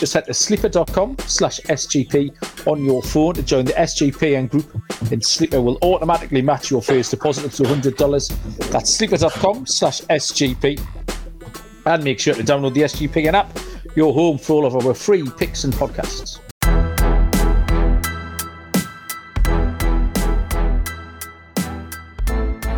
just head to sleeper.com slash SGP on your phone to join the SGPN group. And Sleeper will automatically match your first deposit up to $100. That's sleeper.com slash SGP. And make sure to download the SGPN app, your home for all of our free picks and podcasts.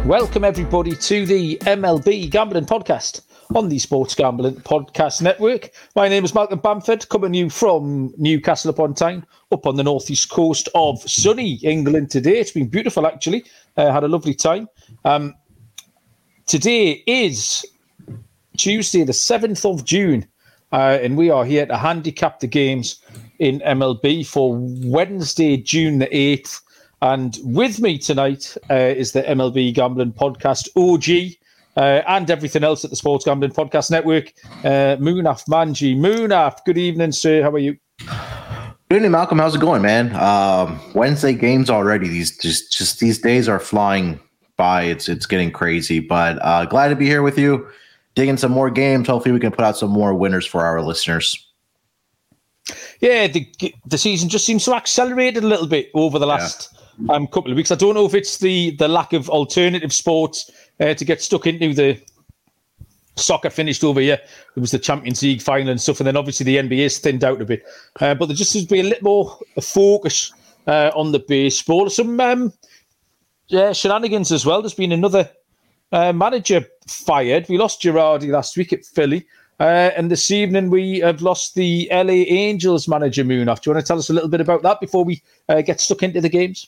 Welcome, everybody, to the MLB Gambling Podcast on the Sports Gambling Podcast Network. My name is Malcolm Bamford, coming to you from Newcastle upon Tyne, up on the northeast coast of sunny England today. It's been beautiful, actually. Uh, had a lovely time. Um, today is Tuesday, the 7th of June, uh, and we are here to handicap the games in MLB for Wednesday, June the 8th. And with me tonight uh, is the MLB Gambling Podcast OG, uh, and everything else at the Sports Gambling Podcast Network. Uh, Munaf Manji. Munaf, good evening, sir. How are you? Good evening, Malcolm. How's it going, man? Um, Wednesday games already. These just just these days are flying by. It's it's getting crazy, but uh, glad to be here with you, digging some more games. Hopefully, we can put out some more winners for our listeners. Yeah, the the season just seems to accelerate a little bit over the last yeah. um, couple of weeks. I don't know if it's the the lack of alternative sports uh, to get stuck into the soccer finished over here. It was the Champions League final and stuff, and then obviously the NBA's thinned out a bit. Uh, but there just seems to be a little more focus uh, on the baseball. Some um, yeah, shenanigans as well. There's been another uh, manager fired. We lost Girardi last week at Philly. Uh, and this evening we have lost the LA Angels manager Munaf. Do you want to tell us a little bit about that before we uh, get stuck into the games?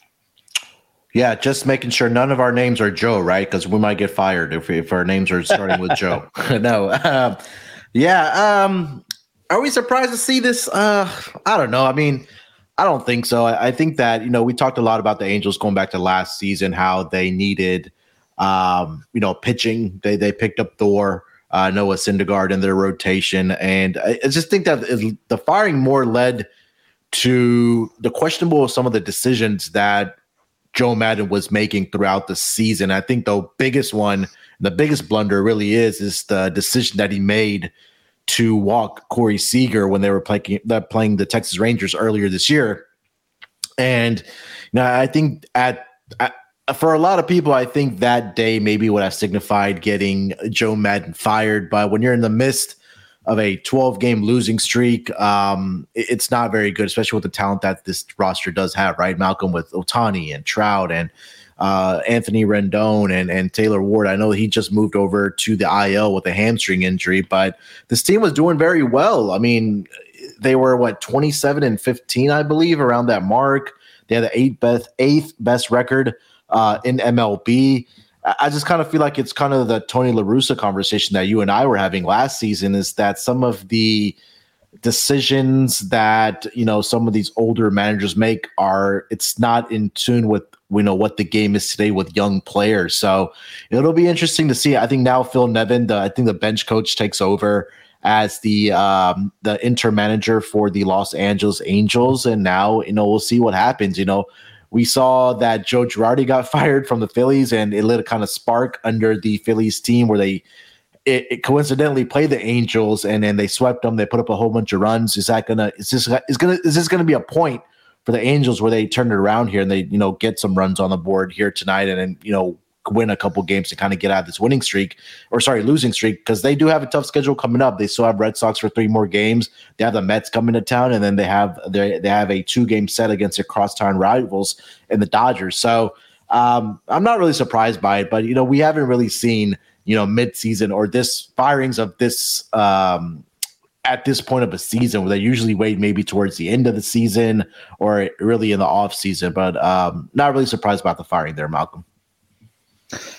Yeah, just making sure none of our names are Joe, right? Because we might get fired if, if our names are starting with Joe. no. Um, yeah. Um, are we surprised to see this? Uh, I don't know. I mean, I don't think so. I, I, think that, you know, we talked a lot about the Angels going back to last season, how they needed, um, you know, pitching. They, they picked up Thor, uh, Noah Syndergaard in their rotation. And I, I just think that the firing more led to the questionable of some of the decisions that Joe Maddon was making throughout the season. I think the biggest one, the biggest blunder really is, is the decision that he made to walk Corey Seager when they were playing uh, playing the Texas Rangers earlier this year. And now I think at, at for a lot of people, I think that day maybe would have signified getting Joe Maddon fired. But when you're in the midst of a 12 game losing streak. Um, it's not very good, especially with the talent that this roster does have, right? Malcolm with Ohtani and Trout and uh, Anthony Rendon and, and Taylor Ward. I know he just moved over to the IL with a hamstring injury, but this team was doing very well. I mean, they were what 27 and 15, I believe, around that mark. They had the eighth best, eighth best record uh, in MLB. I just kind of feel like it's kind of the Tony La Russa conversation that you and I were having last season is that some of the decisions that you know some of these older managers make are it's not in tune with you know what the game is today with young players. So it'll be interesting to see. I think now Phil Nevin, the, I think the bench coach takes over as the um, the inter manager for the Los Angeles Angels, and now you know we'll see what happens. You know, we saw that Joe Girardi got fired from the Phillies, and it lit a kind of spark under the Phillies team where they it, it, coincidentally played the Angels, and then they swept them. They put up a whole bunch of runs. Is that gonna? Is this is gonna? Is this gonna be a point for the Angels where they turn it around here and they you know get some runs on the board here tonight, and then you know win a couple games to kind of get out of this winning streak or sorry losing streak because they do have a tough schedule coming up. They still have red sox for three more games. They have the mets coming to town and then they have they, they have a two game set against their crosstown rivals in the dodgers. So um, i'm not really surprised by it but you know we haven't really seen you know mid-season or this firings of this um, at this point of a season where they usually wait maybe towards the end of the season or really in the off season but um, not really surprised about the firing there malcolm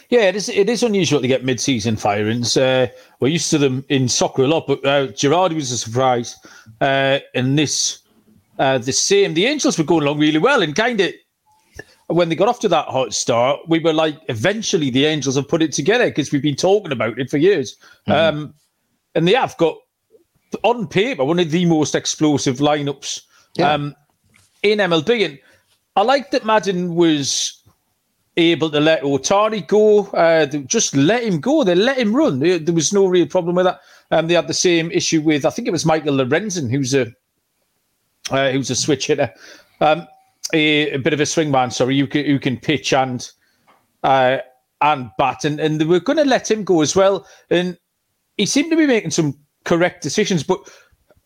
yeah, it is. It is unusual to get mid-season firings. Uh, we're used to them in soccer a lot, but uh, Girardi was a surprise, uh, and this uh, the same. The Angels were going along really well, and kind of when they got off to that hot start, we were like, eventually the Angels have put it together because we've been talking about it for years. Mm-hmm. Um, and they have got on paper one of the most explosive lineups yeah. um, in MLB. And I like that Maddon was able to let Ohtani go. Uh, just let him go. They let him run. There, was no real problem with that. Um, they had the same issue with I think it was Michael Lorenzen, who's a uh, who's a switch hitter. Um, a, a, bit of a swingman, sorry, who can, who can pitch and uh, and bat, and, and they were going to let him go as well. And he seemed to be making some correct decisions, but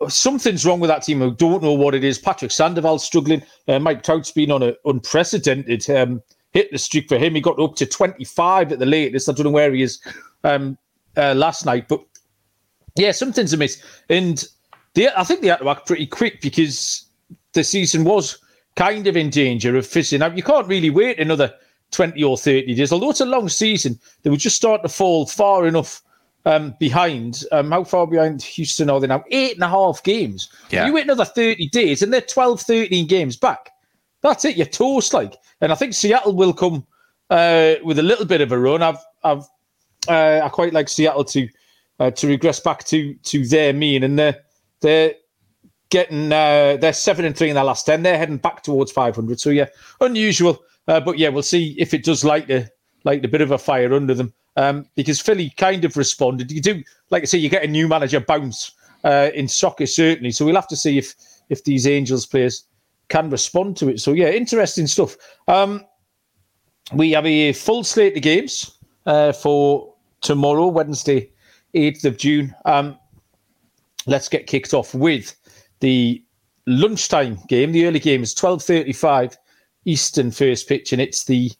something's wrong with that team. I don't know what it is. Patrick Sandoval's struggling. Uh, Mike Trout's been on an unprecedented um, hit the streak for him. He got up to 25 at the latest. I don't know where he is um, uh, last night, but yeah, something's amiss. And they, I think they had to act pretty quick because the season was kind of in danger of fizzing out. You can't really wait another 20 or 30 days. Although it's a long season, they would just start to fall far enough um, behind. Um, how far behind Houston are they now? Eight and a half games. Yeah. You wait another 30 days and they're 12, 13 games back. That's it. You're toast like. And I think Seattle will come uh, with a little bit of a run. I've, I've, uh, I quite like Seattle to uh, to regress back to to their mean, and they're they're getting uh, they're seven and three in their last ten. They're heading back towards 500. So yeah, unusual, uh, but yeah, we'll see if it does light a light a bit of a fire under them. Um, because Philly kind of responded. You do, like I say, you get a new manager bounce uh, in soccer certainly. So we'll have to see if if these Angels players can respond to it. So yeah, interesting stuff. Um, we have a full slate of games uh, for tomorrow, Wednesday, 8th of June. Um, let's get kicked off with the lunchtime game. The early game is 12.35 Eastern first pitch, and it's the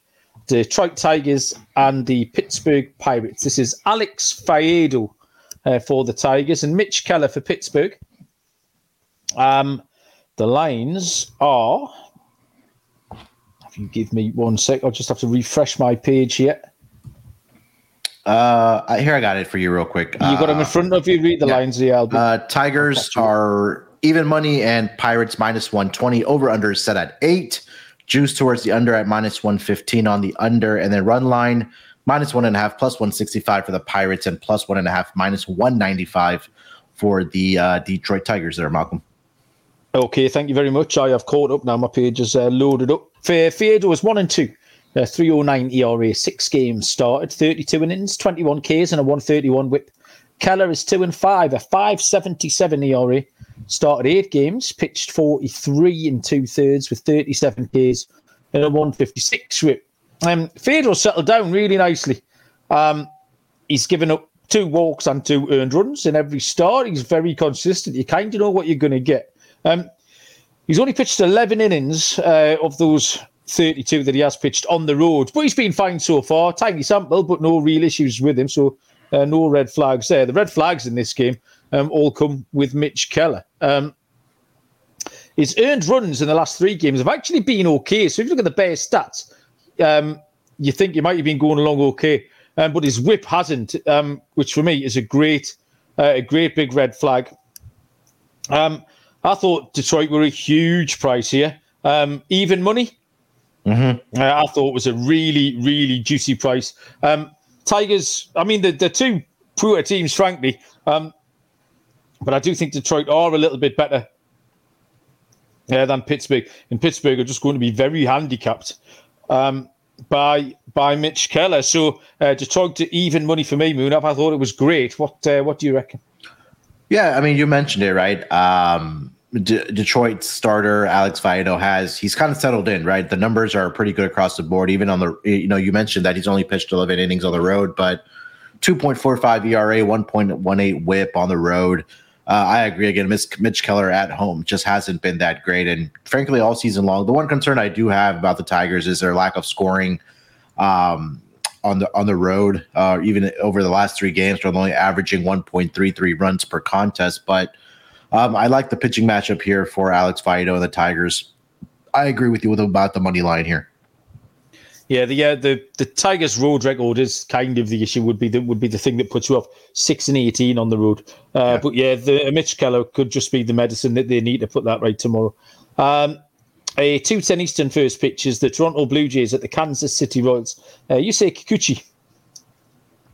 Detroit Tigers and the Pittsburgh Pirates. This is Alex Faedo uh, for the Tigers and Mitch Keller for Pittsburgh. Um, the lines are. If you give me one sec, I'll just have to refresh my page here. Uh, here I got it for you real quick. You got them in front of you. Read the yeah. lines, the album. Uh, Tigers are even money and Pirates minus 120. Over under is set at eight. Juice towards the under at minus 115 on the under. And then run line minus one and a half, plus 165 for the Pirates, and plus one and a half, minus 195 for the uh, Detroit Tigers there, Malcolm. Okay, thank you very much. I have caught up now. My page is uh, loaded up. Fair was one and two. Uh, 309 ERA, six games started, 32 innings, 21 Ks, and a 131 whip. Keller is two and five, a 577 ERA, started eight games, pitched 43 and two thirds with 37 Ks and a 156 whip. Um, Faedo settled down really nicely. Um, he's given up two walks and two earned runs in every start. He's very consistent. You kind of know what you're going to get. Um, he's only pitched 11 innings uh, of those 32 that he has pitched on the road, but he's been fine so far. Tiny sample, but no real issues with him. So uh, no red flags there. The red flags in this game um, all come with Mitch Keller. Um, his earned runs in the last three games have actually been okay. So if you look at the bare stats, um, you think you might have been going along okay, um, but his whip hasn't, um, which for me is a great, uh, a great big red flag. Um, I thought Detroit were a huge price here, even money. Mm-hmm. Uh, I thought was a really, really juicy price. Um, Tigers, I mean, the, the two poor teams, frankly, um, but I do think Detroit are a little bit better uh, than Pittsburgh. And Pittsburgh are just going to be very handicapped um, by by Mitch Keller. So uh, Detroit to even money for me, Munaf. I thought it was great. What uh, what do you reckon? Yeah, I mean, you mentioned it, right? Um, Detroit starter Alex Faedo has he's kind of settled in, right? The numbers are pretty good across the board. Even on the you know you mentioned that he's only pitched 11 innings on the road, but 2.45 ERA, 1.18 WHIP on the road. Uh, I agree again. Mitch, Mitch Keller at home just hasn't been that great, and frankly, all season long. The one concern I do have about the Tigers is their lack of scoring um, on the on the road. Uh, even over the last three games, they're only averaging 1.33 runs per contest, but um, I like the pitching matchup here for Alex Faedo and the Tigers. I agree with you with about the money line here. Yeah, the uh, the the Tigers road record is kind of the issue. Would be the would be the thing that puts you off six and eighteen on the road. Uh, yeah. But yeah, the Mitch Keller could just be the medicine that they need to put that right tomorrow. Um, a two ten Eastern first pitch is the Toronto Blue Jays at the Kansas City Royals. Uh, Yusei Kikuchi,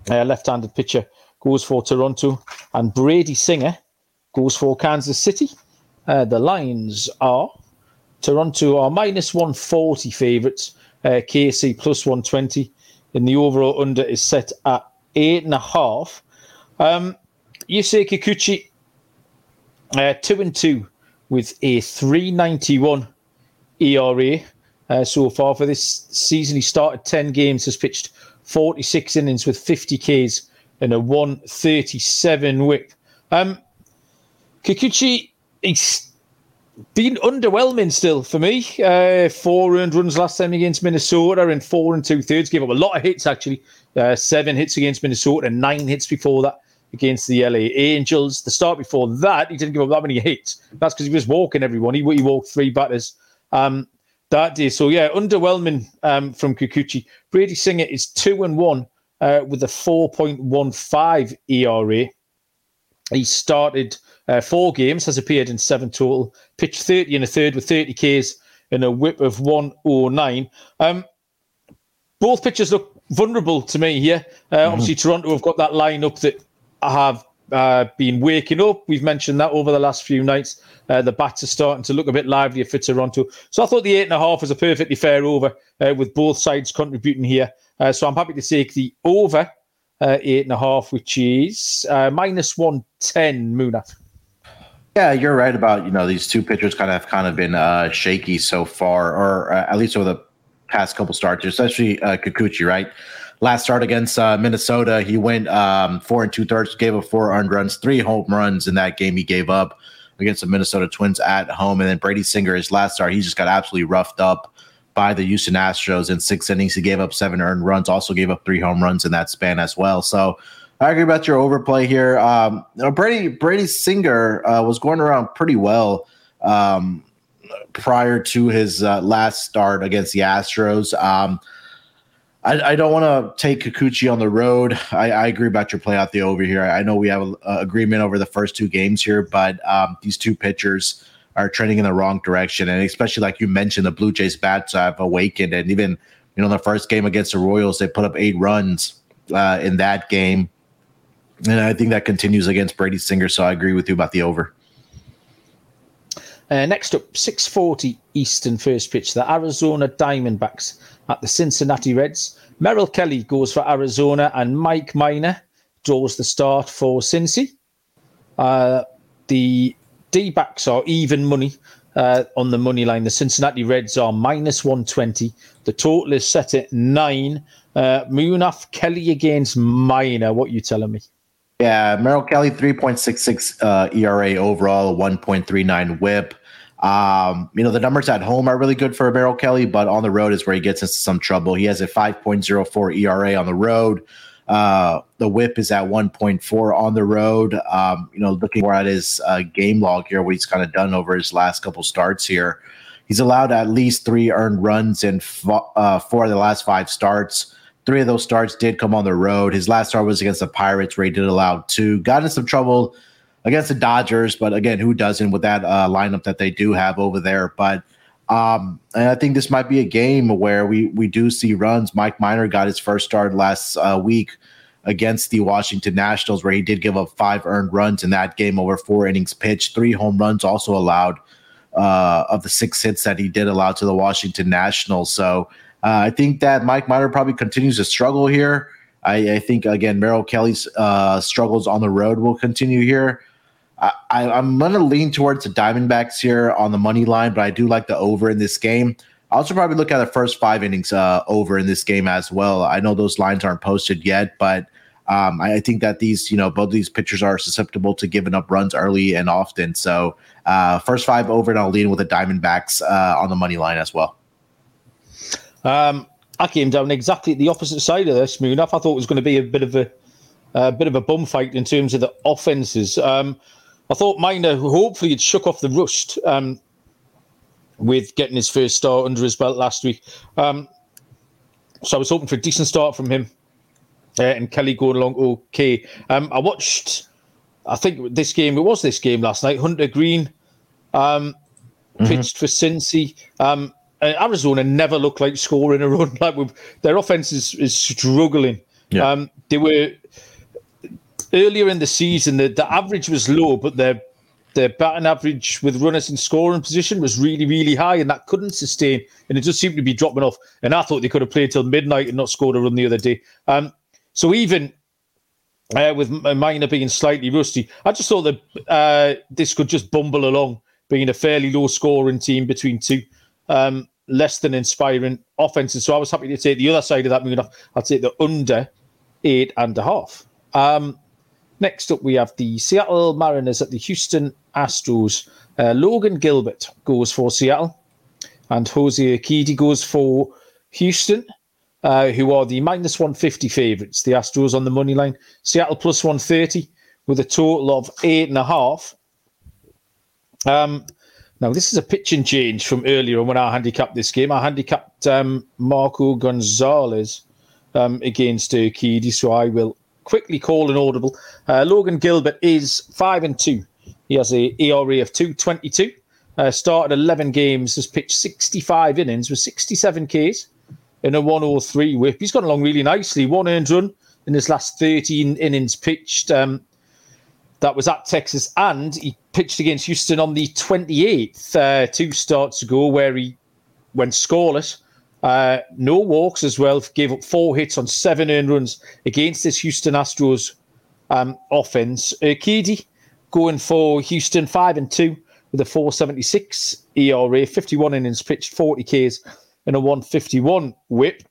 uh, left-handed pitcher, goes for Toronto, and Brady Singer goes for Kansas City. Uh, the lines are Toronto are minus one forty favourites uh, KC plus 120. And the overall under is set at eight and a half. Um, Yusei Kikuchi, uh, two and two with a 391 ERA uh, so far for this season. He started 10 games, has pitched 46 innings with 50 Ks and a 137 whip. Um, Kikuchi, he's been underwhelming still for me. Uh, four earned runs last time against Minnesota and four and two thirds. Gave up a lot of hits actually. Uh, seven hits against Minnesota and nine hits before that against the LA Angels. The start before that, he didn't give up that many hits. That's because he was walking everyone. He, he walked three batters um, that day. So yeah, underwhelming um, from Kikuchi. Brady Singer is two and one uh, with a 4.15 ERA. He started uh, four games, has appeared in seven total, pitched 30 and a third with 30 Ks and a whip of 109. Um, both pitchers look vulnerable to me here. Uh, mm-hmm. Obviously, Toronto have got that lineup that I have uh, been waking up. We've mentioned that over the last few nights. Uh, the bats are starting to look a bit livelier for Toronto. So I thought the eight and a half was a perfectly fair over uh, with both sides contributing here. Uh, so I'm happy to take the over uh, eight and a half, which is minus 110, Munaf. Yeah, you're right about you know these two pitchers kind of have kind of been uh, shaky so far, or at least over the past couple starts, especially uh, Kikuchi. Right, last start against uh, Minnesota, he went um, four and two thirds, gave up four earned runs, three home runs in that game. He gave up against the Minnesota Twins at home, and then Brady Singer, his last start, he just got absolutely roughed up by the Houston Astros in six innings. He gave up seven earned runs, also gave up three home runs in that span as well. So I agree about your overplay here. Um, Brady Brady Singer uh, was going around pretty well um, prior to his uh, last start against the Astros. Um, I, I, don't want to take Kikuchi on the road. I, I, agree about your play out the over here. I know we have an agreement over the first two games here, but um, these two pitchers are trending in the wrong direction, and especially like you mentioned, the Blue Jays bats have awakened, and even you know the first game against the Royals, they put up eight runs uh, in that game. And I think that continues against Brady Singer. So I agree with you about the over. Uh, next up, 6:40 Eastern first pitch. The Arizona Diamondbacks at the Cincinnati Reds. Merrill Kelly goes for Arizona, and Mike Minor draws the start for Cincy. Uh, the D-backs are even money uh, on the money line. The Cincinnati Reds are minus 120. The total is set at nine. Uh, Munaf Kelly against Minor. What you telling me? Yeah, Merrill Kelly, 3.66 uh, ERA overall, 1.39 whip. Um, you know, the numbers at home are really good for Merrill Kelly, but on the road is where he gets into some trouble. He has a 5.04 ERA on the road. Uh, the whip is at 1.4 on the road. Um, you know, looking more at his uh, game log here, what he's kind of done over his last couple starts here. He's allowed at least three earned runs in uh, four of the last five starts. Three of those starts did come on the road. His last start was against the Pirates, where he did allow two. Got in some trouble against the Dodgers, but again, who doesn't with that uh, lineup that they do have over there? But um, and I think this might be a game where we we do see runs. Mike Minor got his first start last uh, week against the Washington Nationals, where he did give up five earned runs in that game over four innings pitched, three home runs also allowed uh, of the six hits that he did allow to the Washington Nationals. So uh, I think that Mike Minor probably continues to struggle here. I, I think again Merrill Kelly's uh, struggles on the road will continue here. I, am going to lean towards the Diamondbacks here on the money line, but I do like the over in this game. I also probably look at the first five innings uh, over in this game as well. I know those lines aren't posted yet, but um, I, I, think that these, you know, both these pitchers are susceptible to giving up runs early and often. So uh, first five over, and I'll lean with the Diamondbacks uh, on the money line as well. Um, I came down exactly the opposite side of this, Moon. I thought it was going to be a bit of a, a bit of a bum fight in terms of the offenses. Um, I thought Minor, hopefully had shook off the rust um, with getting his first start under his belt last week. Um, so I was hoping for a decent start from him. Uh, and Kelly going along okay. Um, I watched, I think this game, it was this game last night. Hunter Greene um, mm-hmm. pitched for Cincy. Um, Arizona never looked like scoring a run. Like their offense is, is struggling. Yeah. Um, they were earlier in the season. The, the average was low, but their their batting average with runners in scoring position was really, really high, and that couldn't sustain. And it just seemed to be dropping off. And I thought they could have played till midnight and not scored a run the other day. Um, so even uh, with Minor being slightly rusty, I just thought that uh, this could just bumble along, being a fairly low scoring team between two um, less than inspiring offenses. So I was happy to take the other side of that moving off. I'll take the under eight and a half. Um, next up, we have the Seattle Mariners at the Houston Astros. Uh, Logan Gilbert goes for Seattle, and Jose Urquidy goes for Houston, uh, who are the minus 150 favourites. The Astros on the money line, Seattle plus 130, with a total of eight and a half. Um, now, this is a pitching change from earlier on when I handicapped this game. I handicapped um, Marco Gonzalez um, against Urquidy, so I will quickly call an audible. Uh, Logan Gilbert is 5 and 2 he has a ERA of 222. Uh, started 11 games, has pitched 65 innings with 67 Ks in a 103 whip. He's gone along really nicely. One earned run in his last 13 innings pitched. Um, that was at Texas, and he pitched against Houston on the 28th, uh, two starts ago, where he went scoreless. Uh, no walks as well, gave up four hits on seven earned runs against this Houston Astros um, offense. Urquidy going for Houston, five and two with a 476 ERA, 51 innings pitched, 40 Ks, and a 151 whip.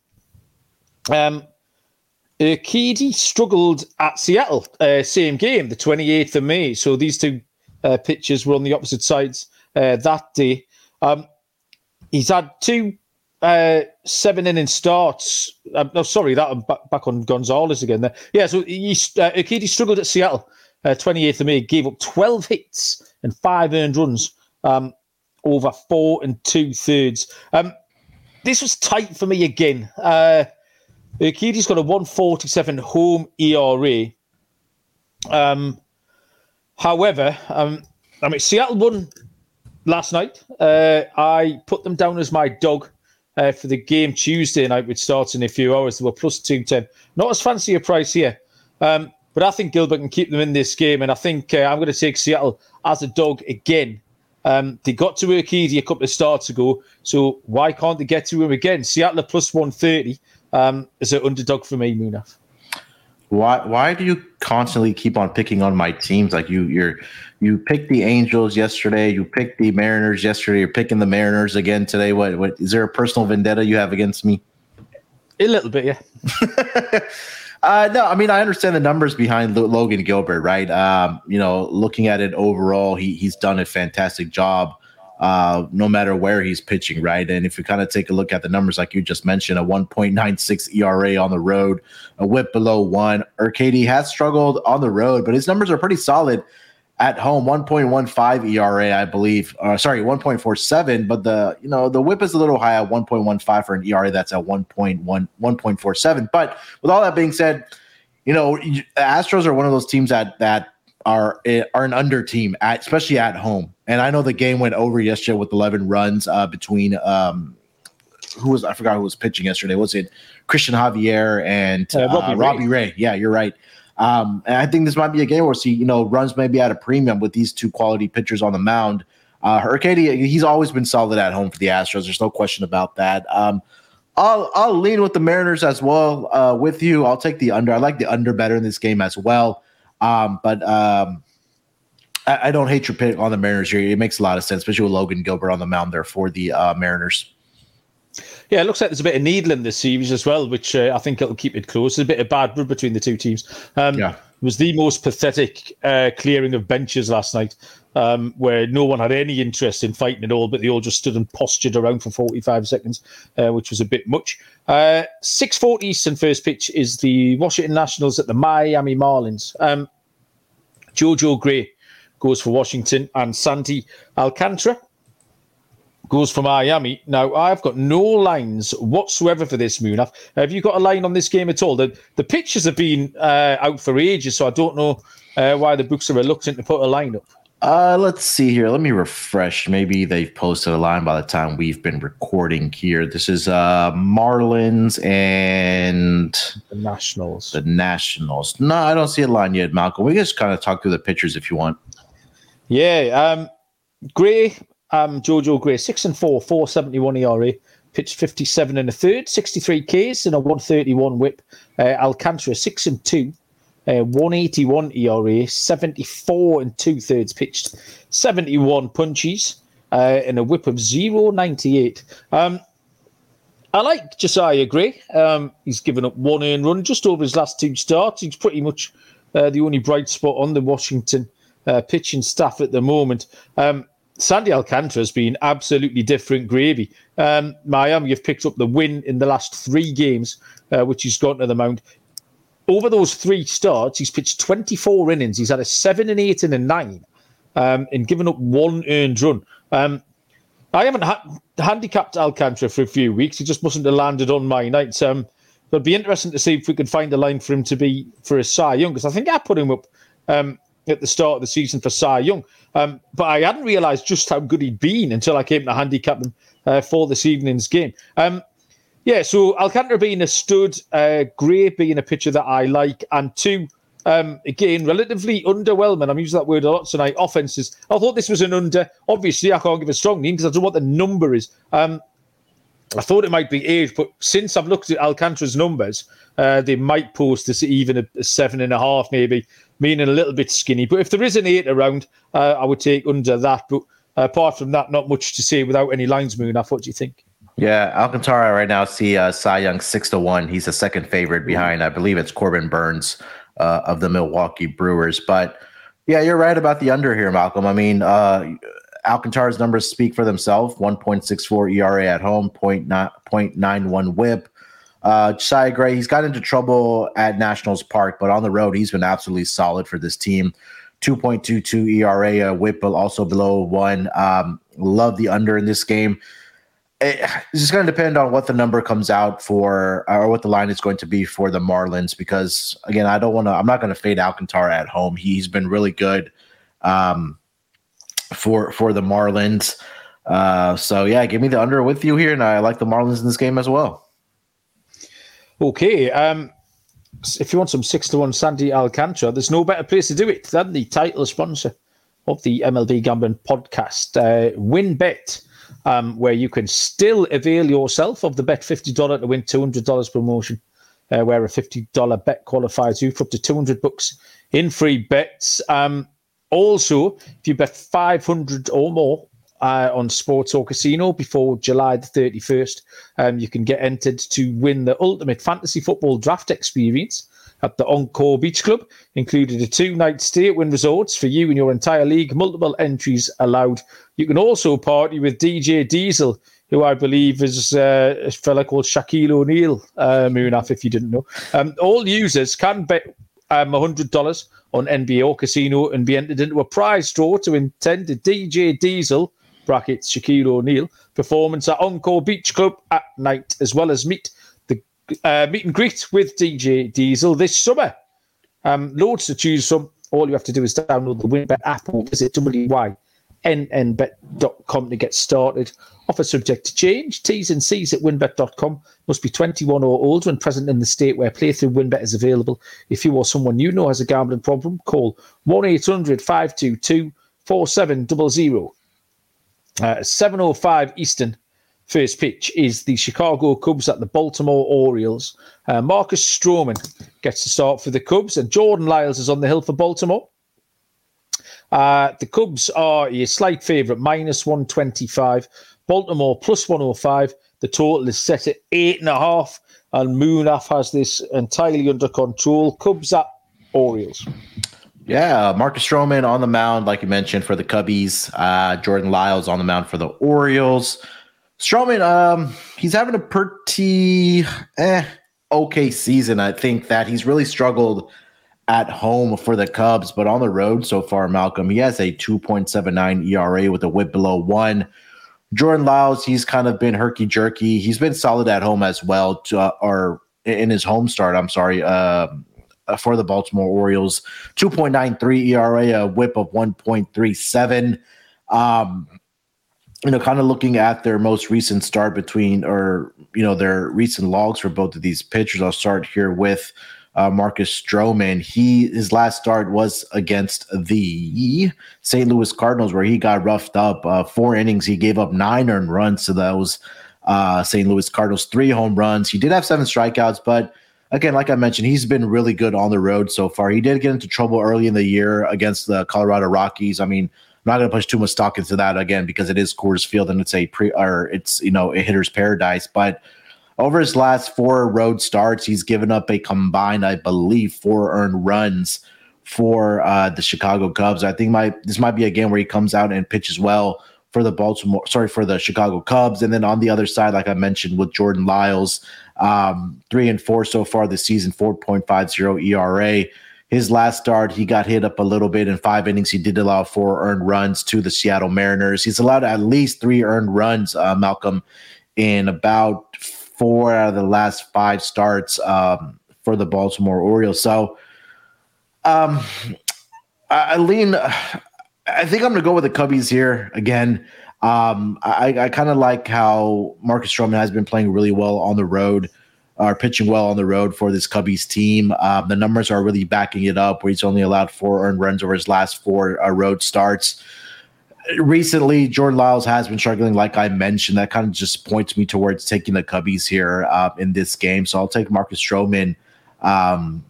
Um, Urquidy struggled at Seattle, uh, same game, the 28th of May. So these two uh, pitchers were on the opposite sides uh, that day. Um, he's had two uh, seven inning starts. Um, no, sorry, that I'm back, back on Gonzalez again. There, yeah. So he, uh, struggled at Seattle, uh, 28th of May, gave up 12 hits and five earned runs um, over four and two thirds. Um, this was tight for me again. Uh, Urquidy's got a 147 home ERA. Um, however, um, I mean, Seattle won last night. Uh, I put them down as my dog uh, for the game Tuesday night, which starts in a few hours. They were plus 210. Not as fancy a price here. Um, but I think Gilbert can keep them in this game, and I think uh, I'm going to take Seattle as a dog again. Um, they got to Urquidy a couple of starts ago, so why can't they get to him again? Seattle plus 130 um, is an underdog for me, Munaf. Why why do you constantly keep on picking on my teams? Like you you're you picked the Angels yesterday, you picked the Mariners yesterday, you're picking the Mariners again today. What what is there a personal vendetta you have against me? A little bit, yeah. Uh, no, I mean I understand the numbers behind L- Logan Gilbert, right? Um, you know, looking at it overall, he he's done a fantastic job. Uh, no matter where he's pitching, right? And if you kind of take a look at the numbers, like you just mentioned, a 1.96 ERA on the road, a whip below one. Urquidy has struggled on the road, but his numbers are pretty solid at home 1.15 ERA, I believe. Uh, sorry, 1.47, but the you know the whip is a little high at 1.15 for an ERA that's at 1.1 1.47. But with all that being said, you know Astros are one of those teams that that are eh, are an under team at especially at home. And I know the game went over yesterday with 11 runs uh, between um, who was I forgot who was pitching yesterday. Was it Christian Javier and uh, Robbie, uh, Robbie Ray. Ray? Yeah, you're right. Um, and I think this might be a game where see, you know, runs maybe at a premium with these two quality pitchers on the mound. Uh, Urquidy, he's always been solid at home for the Astros. There's no question about that. Um, I'll I'll lean with the Mariners as well. Uh, with you, I'll take the under. I like the under better in this game as well. Um, but um, I, I, don't hate your pick on the Mariners here. It makes a lot of sense, especially with Logan Gilbert on the mound there for the uh, Mariners. Yeah, it looks like there's a bit of needle in this series as well, which uh, I think it'll keep it close. There's a bit of bad blood between the two teams. Um, yeah. It was the most pathetic uh, clearing of benches last night, um, where no one had any interest in fighting at all, but they all just stood and postured around for 45 seconds, uh, which was a bit much. Uh, 6.40 Eastern first pitch is the Washington Nationals at the Miami Marlins. Um, Jojo Gray goes for Washington, and Sandy Alcantara goes for Miami. Now, I've got no lines whatsoever for this, Munaf. Have you got a line on this game at all? The, the pictures have been uh, out for ages, so I don't know uh, why the books are reluctant to put a line up. Uh, let's see here. Let me refresh. Maybe they've posted a line by the time we've been recording here. This is uh Marlins and the Nationals. The Nationals. No, I don't see a line yet, Malcolm. We just kind of talk through the pitchers if you want. Yeah. Um, Gray, um, Jojo Gray, six and four, four seventy one ERA, pitched fifty seven and a third, sixty three Ks and a one thirty one WHIP. Uh, Alcantara six and two, uh, 181 ERA, 74 and two thirds pitched, 71 punches, uh, and a whip of 098. Um, I like Josiah Gray. Um, he's given up one earned run just over his last two starts. He's pretty much uh, the only bright spot on the Washington uh, pitching staff at the moment. Um, Sandy Alcantara has been absolutely different gravy. Um, Miami have picked up the win in the last three games, uh, which he's gone to the mound over those three starts, he's pitched 24 innings. He's had a seven and eight and a nine, um, and given up one earned run. Um, I haven't ha- handicapped Alcantara for a few weeks. He just mustn't have landed on my nights. Um, it'd be interesting to see if we could find a line for him to be for a Cy Young, because I think I put him up um, at the start of the season for Cy Young. Um, but I hadn't realised just how good he'd been until I came to handicap him uh, for this evening's game. Um, yeah, so Alcantara being a stud, uh, Gray being a pitcher that I like, and two, um, again, relatively underwhelming. I'm using that word a lot tonight. Offenses. I thought this was an under. Obviously, I can't give a strong name because I don't know what the number is. Um, I thought it might be eight, but since I've looked at Alcantara's numbers, uh, they might post this even a, a, seven and a half, maybe, meaning a little bit skinny. But if there is an eight around, uh, I would take under that. But uh, apart from that, not much to say without any lines, Moon. What do you think? Yeah, Alcantara right now see uh, Cy Young six to one. He's the second favorite behind, I believe it's Corbin Burnes uh, of the Milwaukee Brewers. But yeah, you're right about the under here, Malcolm. I mean, uh, Alcantara's numbers speak for themselves: 1.64 ERA at home, 0.91 WHIP. Uh, Cy Gray, he's got into trouble at Nationals Park, but on the road, he's been absolutely solid for this team. 2.22 ERA, uh, WHIP also below one. Um, love the under in this game it's just going to depend on what the number comes out for or what the line is going to be for the Marlins because again I don't want to I'm not going to fade Alcantara at home. He's been really good um, for for the Marlins. Uh, so yeah give me the under with you here and I like the Marlins in this game as well. Okay um, if you want some six to one Sandy Alcantara there's no better place to do it than the title sponsor of the MLB Gambling podcast uh, WynnBET um, where you can still avail yourself of the bet $50 to win $200 promotion, uh, where a $50 bet qualifies you for up to 200 bucks in free bets. Um, also, if you bet 500 or more uh, on sports or casino before July the 31st, um, you can get entered to win the ultimate fantasy football draft experience at the Encore Beach Club, included a two night stay at Wynn Resorts for you and your entire league, multiple entries allowed. You can also party with DJ Diesel, who I believe is uh, a fella called Shaquille O'Neal, uh, Munaf, if you didn't know. Um, all users can bet um, $100 on NBA or casino and be entered into a prize draw to intend a DJ Diesel brackets Shaquille O'Neal performance at Encore Beach Club at night, as well as meet uh, meet and greet with DJ Diesel this summer. Um, loads to choose from. All you have to do is download the WynnBET app or visit wynnbet.com to get started. Offer subject to change. T's and C's at wynnbet.com. Must be 21 or older and present in the state where playthrough WynnBET is available. If you or someone you know has a gambling problem, call 1 800 522 4700. Uh, 705 Eastern First pitch is the Chicago Cubs at the Baltimore Orioles. Uh, Marcus Stroman gets to start for the Cubs, and Jordan Lyles is on the hill for Baltimore. Uh, the Cubs are a slight favourite, minus 125. Baltimore plus 105. The total is set at eight and a half, and Munaf has this entirely under control. Cubs at Orioles. Yeah, Marcus Stroman on the mound, like you mentioned, for the Cubbies. Uh, Jordan Lyles on the mound for the Orioles. Stroman, um, he's having a pretty eh, okay season. I think that he's really struggled at home for the Cubs, but on the road so far, Malcolm, he has a 2.79 ERA with a whip below one. Jordan Lyles, he's kind of been herky jerky. He's been solid at home as well, to, uh, or in his home start. I'm sorry, uh, for the Baltimore Orioles, 2.93 ERA, a WHIP of 1.37. Um, you know, kind of looking at their most recent start between, or you know, their recent logs for both of these pitchers. I'll start here with uh, Marcus Stroman. He his last start was against the St. Louis Cardinals, where he got roughed up. Uh, four innings, he gave up nine earned runs to those uh, St. Louis Cardinals. Three home runs. He did have seven strikeouts, but again, like I mentioned, he's been really good on the road so far. He did get into trouble early in the year against the Colorado Rockies. I mean, not going to push too much stock into that again because it is Coors Field and it's a pre or it's you know a hitter's paradise. But over his last four road starts, he's given up a combined, I believe, four earned runs for uh, the Chicago Cubs. I think my this might be a game where he comes out and pitches well for the Baltimore, sorry, for the Chicago Cubs. And then on the other side, like I mentioned, with Jordan Lyles, um, three and four so far this season, 4.50 ERA. His last start, he got hit up a little bit in five innings. He did allow four earned runs to the Seattle Mariners. He's allowed at least three earned runs, uh, Malcolm, in about four out of the last five starts um, for the Baltimore Orioles. So, um, I, I lean. I think I'm going to go with the Cubbies here again. Um, I, I kind of like how Marcus Stroman has been playing really well on the road are pitching well on the road for this Cubbies team. Um, the numbers are really backing it up, where he's only allowed four earned runs over his last four uh, road starts. Recently, Jordan Lyles has been struggling, like I mentioned. That kind of just points me towards taking the Cubbies here uh, in this game. So I'll take Marcus Stroman um,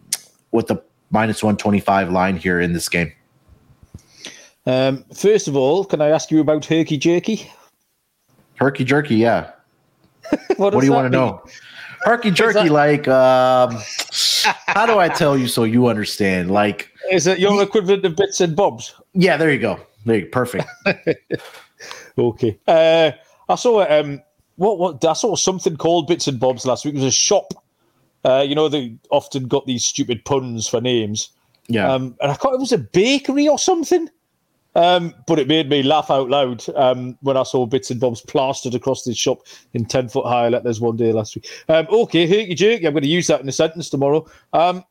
with the minus 125 line here in this game. Um, first of all, can I ask you about Herky Jerky? Herky Jerky, yeah. what, what do you want to know? Herky jerky, like um, how do I tell you so you understand? Like, is it your equivalent of bits and bobs? Yeah, there you go. There you go. Perfect. okay. Uh, I saw um, what what I saw something called bits and bobs last week. It was a shop. Uh, you know, they often got these stupid puns for names. Yeah. Um, and I thought it was a bakery or something. Um, but it made me laugh out loud um, when I saw bits and bobs plastered across this shop in 10 foot high Like letters one day last week. Um, okay, herky jerky. I'm going to use that in a sentence tomorrow. Um,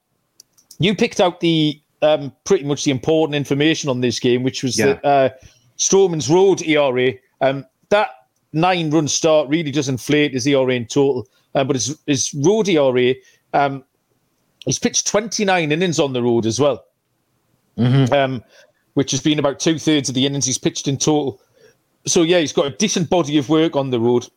you picked out the um, pretty much the important information on this game, which was yeah. the uh, Stroman's road ERA. Um, that nine run start really does inflate his ERA in total, uh, but his, his road ERA, he's pitched 29 innings on the road as well. Mm-hmm which has been about two thirds of the innings he's pitched in total. So yeah, he's got a decent body of work on the road.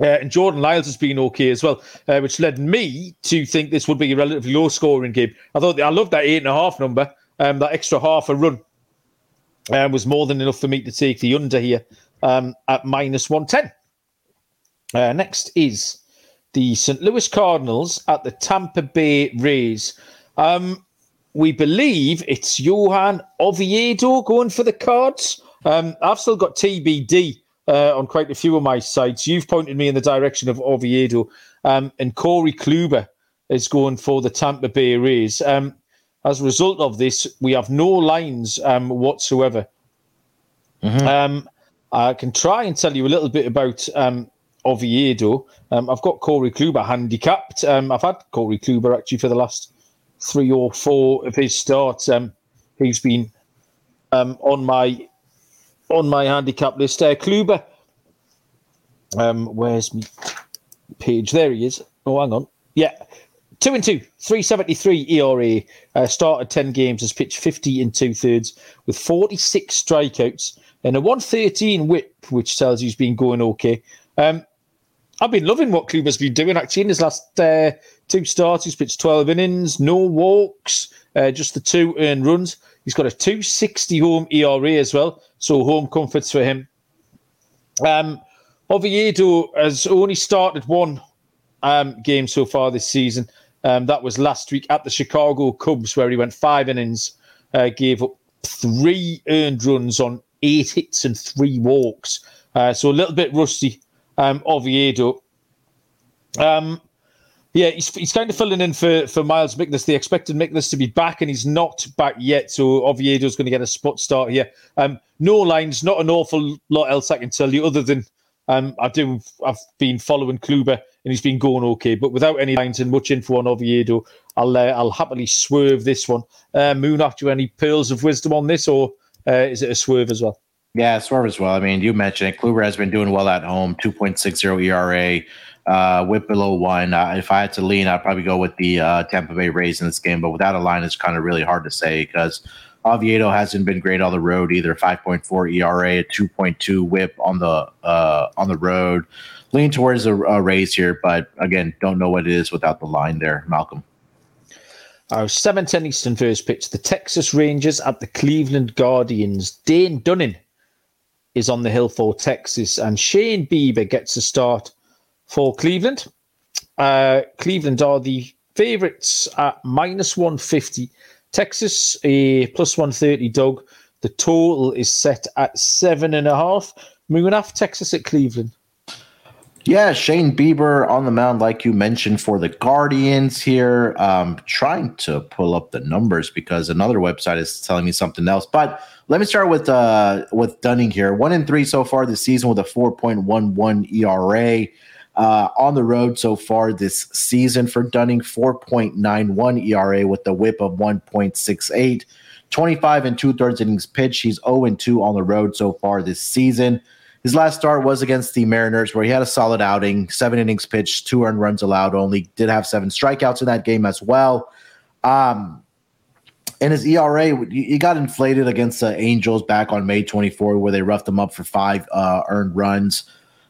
Uh, and Jordan Lyles has been okay as well, uh, which led me to think this would be a relatively low scoring game. I thought I loved that eight and a half number. Um, that extra half a run um, was more than enough for me to take the under here um, at minus 110. Uh, next is the St. Louis Cardinals at the Tampa Bay Rays. Um, we believe it's Johan Oviedo going for the cards. Um, I've still got TBD uh, on quite a few of my sites. You've pointed me in the direction of Oviedo, um, and Corey Kluber is going for the Tampa Bay Rays. Um, as a result of this, we have no lines um, whatsoever. Mm-hmm. Um, I can try and tell you a little bit about um, Oviedo. I've got Corey Kluber handicapped. I've had Corey Kluber actually for the last three or four of his starts. Um, he's been um, on my on my handicap list. Uh, Kluber, um, where's page? There he is. Oh, hang on. Yeah, two and two, 373 ERA. Uh, started 10 games, has pitched 50 and two thirds with 46 strikeouts and a 113 whip, which tells you he's been going okay. Um, I've been loving what Kluber's been doing actually in his last uh, two starts. He's pitched 12 innings, no walks, uh, just the two earned runs. He's got a 260 home ERA as well, so home comforts for him. Um, Oviedo has only started one um, game so far this season. Um, that was last week at the Chicago Cubs, where he went five innings, uh, gave up three earned runs on eight hits and three walks. Uh, so a little bit rusty um, Oviedo. Um, Yeah, he's, he's kind of filling in for, for Miles Mikolas. They expected Mikolas to be back, and he's not back yet. So Oviedo's going to get a spot start here. Um, no lines, not an awful lot else I can tell you, other than um, I do. I've been following Kluber, and he's been going okay. But without any lines and much info on Oviedo, I'll uh, I'll happily swerve this one. Uh, Moon, after any pearls of wisdom on this, or uh, is it a swerve as well? Yeah, swerve as well. I mean, you mentioned it. Kluber has been doing well at home, 2.60 ERA uh, whip below one. Uh, if I had to lean, I'd probably go with the uh, Tampa Bay Rays in this game. But without a line, it's kind of really hard to say because Oviedo hasn't been great on the road either. 5.4 ERA, 2.2 whip on the uh, on the road. Lean towards a, a Rays here, but again, don't know what it is without the line there, Malcolm. Our 7:10 Eastern first pitch: the Texas Rangers at the Cleveland Guardians. Dane Dunning is on the hill for Texas, and Shane Bieber gets a start for Cleveland. Uh, Cleveland are the favourites at minus 150. Texas, a plus 130 dog. The total is set at seven and a half. Moving off Texas at Cleveland. Yeah, Shane Bieber on the mound, like you mentioned, for the Guardians here. Um, trying to pull up the numbers because another website is telling me something else. But let me start with uh, with Dunning here. One in three so far this season with a 4.11 ERA uh, on the road so far this season for Dunning, 4.91 ERA with the whip of 1.68. 25 and two thirds innings pitched. He's 0 and 2 on the road so far this season. His last start was against the Mariners, where he had a solid outing, seven innings pitched, two earned runs allowed only. Did have seven strikeouts in that game as well. Um, and his ERA, he got inflated against the Angels back on May 24, where they roughed him up for five uh, earned runs.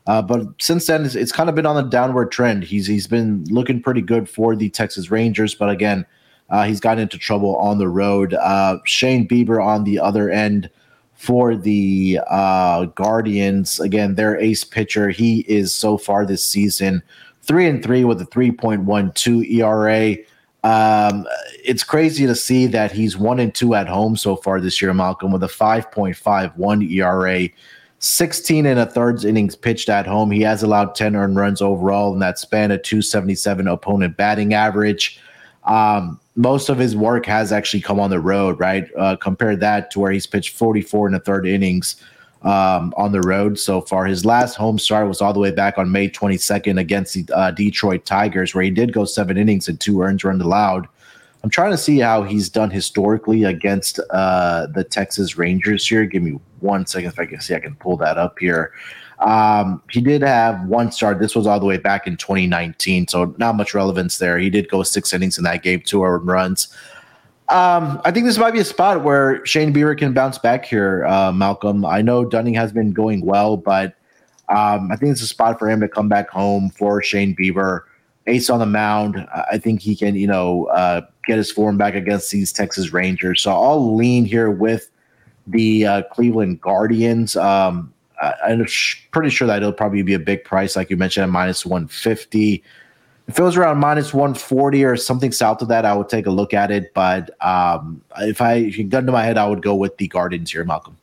Uh, but since then, it's, it's, kind of been on a downward trend. He's he's been looking pretty good for the Texas Rangers, but again, uh, he's gotten into trouble on the road. Uh, Shane Bieber on the other end for the uh, Guardians. Again, their ace pitcher. He is so far this season three and three with a three point one two ERA. Um, it's crazy to see that he's one and two at home so far this year, Malcolm, with a five point five one ERA. 16 and a third innings pitched at home. He has allowed 10 earned runs overall in that span, a 277 opponent batting average. Um, most of his work has actually come on the road, right? Uh, compare that to where he's pitched 44 and a third innings um, on the road so far. His last home start was all the way back on May 22nd against the uh, Detroit Tigers, where he did go seven innings and two earned runs allowed. I'm trying to see how he's done historically against uh, the Texas Rangers here. Give me one second if I can see I can pull that up here. Um, he did have one start. This was all the way back in 2019, so not much relevance there. He did go six innings in that game, two earned runs. Um, I think this might be a spot where Shane Bieber can bounce back here, uh, Malcolm. I know Dunning has been going well, but um, I think it's a spot for him to come back home for Shane Bieber ace on the mound. I think he can, you know, uh, get his form back against these Texas Rangers. So I'll lean here with the uh, Cleveland Guardians. Um, I, am pretty sure that it'll probably be a big price, like you mentioned, at minus 150. If it was around minus 140 or something south of that, I would take a look at it. But um, if I if you gun to my head, I would go with the Guardians here, Malcolm.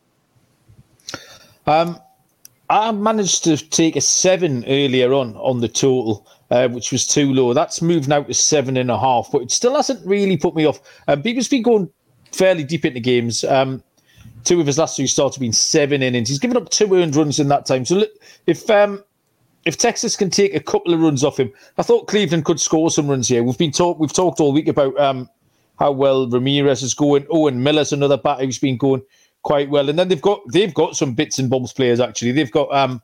Um, I managed to take a seven earlier on on the total uh, which was too low. That's moved now to seven and a half, but it still hasn't really put me off. Um, Bieber's been going fairly deep into games. Um, two of his last three starts have been seven innings. He's given up two earned runs in that time. So look, if um, if Texas can take a couple of runs off him, I thought Cleveland could score some runs here. We've been talk we've talked all week about um, how well Ramirez is going. Owen Miller's another batter who's been going quite well, and then they've got they've got some bits and bobs players actually. They've got um,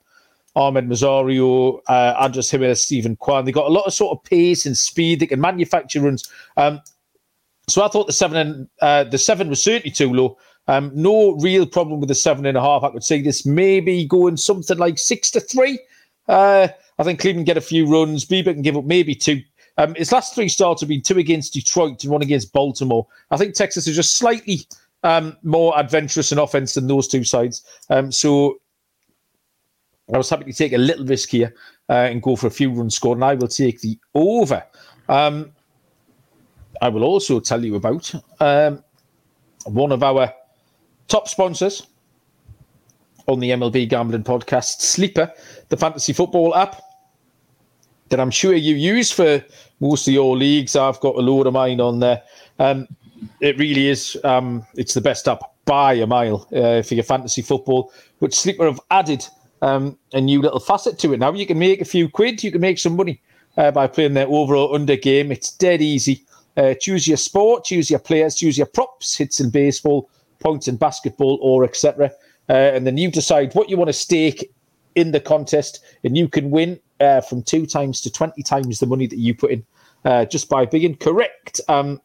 Amed Rosario, uh, Andres Gimenez, Steven Kwan. They've got a lot of sort of pace and speed. They can manufacture runs. Um, so I thought the seven and uh, the seven was certainly too low. Um, no real problem with the seven and a half. I could say this maybe going something like six to three. Uh, I think Cleveland get a few runs. Bieber can give up maybe two. Um, his last three starts have been two against Detroit and one against Baltimore. I think Texas is just slightly um, more adventurous in offense than those two sides. Um, so I was happy to take a little risk here uh, and go for a few runs scored, and I will take the over. Um, I will also tell you about um, one of our top sponsors on the MLB Gambling Podcast, Sleeper, the fantasy football app. that I'm sure you use for most of your leagues. I've got a load of mine on there. Um, it really is. Um, it's the best app by a mile uh, for your fantasy football. But Sleeper have added um, a new little facet to it. Now you can make a few quid. You can make some money uh, by playing their overall under game. It's dead easy. Uh, choose your sport, choose your players, choose your props, hits in baseball, points in basketball, or etc. Uh, and then you decide what you want to stake in the contest, and you can win uh, from two times to 20 times the money that you put in uh, just by being correct. Um,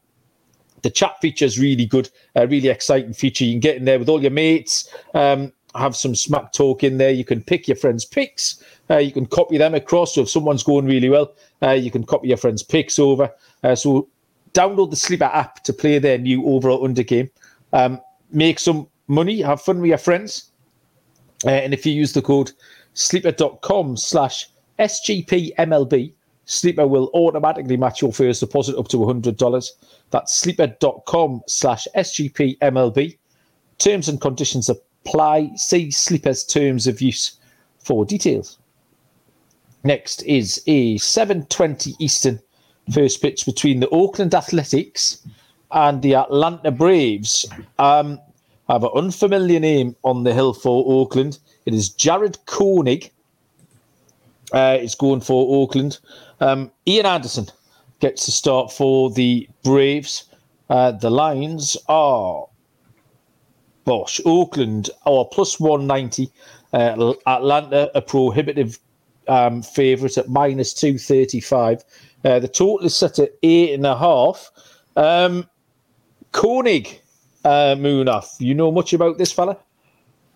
the chat feature is really good, a really exciting feature. You can get in there with all your mates, um, have some smack talk in there. You can pick your friends' picks. Uh, you can copy them across. So if someone's going really well, uh, you can copy your friends' picks over. Uh, so download the Sleeper app to play their new overall under game. Um, make some money, have fun with your friends. Uh, and if you use the code sleeper.com slash SGPMLB, Sleeper will automatically match your first deposit up to $100. That's sleeper.com slash SGPMLB. Terms and conditions apply. See Sleeper's terms of use for details. Next is a 7.20 Eastern first pitch between the Oakland Athletics and the Atlanta Braves. Um, I have an unfamiliar name on the hill for Oakland. It is Jared Koenig. Uh, it's going for Oakland. Um, Ian Anderson gets to start for the Braves. Uh, the lines are Bosh, Oakland are plus 190. Uh, Atlanta, a prohibitive um, favourite at minus 235. Uh, the total is set at eight and a half. Um, Koenig, uh, Munaf, you know much about this fella?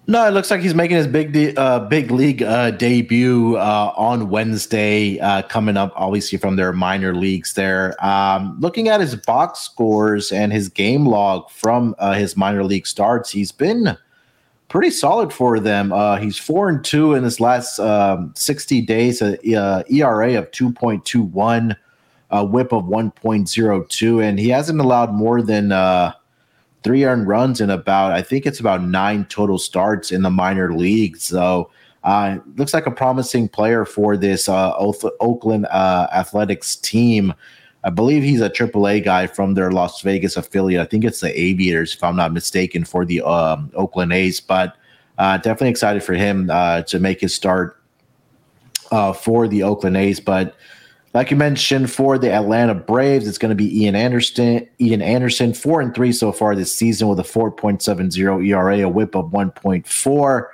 No, it looks like he's making his big de- uh, big league uh, debut uh, on Wednesday, uh, coming up obviously from their minor leagues. There, um, looking at his box scores and his game log from uh, his minor league starts, he's been pretty solid for them. Uh, he's four and two in his last um, sixty days, a ERA of two point two one, a WHIP of one point zero two, and he hasn't allowed more than three earned runs in about I think it's about nine total starts in the minor league. So uh, looks like a promising player for this uh, Oakland uh, Athletics team. I believe he's a AAA guy from their Las Vegas affiliate. I think it's the Aviators, if I'm not mistaken, for the um, Oakland A's. But uh, definitely excited for him uh, to make his start uh, for the Oakland A's. But like you mentioned, for the Atlanta Braves, it's going to be Ian Anderson. Ian Anderson, four and three so far this season with a 4.70 ERA, a WHIP of 1.4.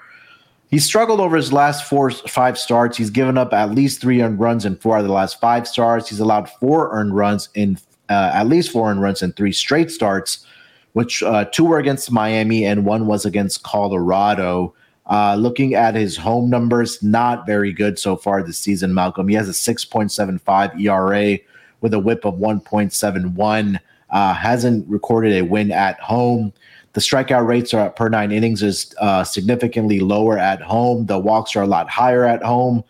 He struggled over his last four five starts. He's given up at least three earned runs in four of the last five starts. He's allowed four earned runs in uh, at least four earned runs in three straight starts, which uh, two were against Miami and one was against Colorado. Uh, looking at his home numbers, not very good so far this season, Malcolm. He has a 6.75 ERA with a whip of 1.71. Uh, hasn't recorded a win at home. The strikeout rates are per nine innings is uh, significantly lower at home. The walks are a lot higher at home.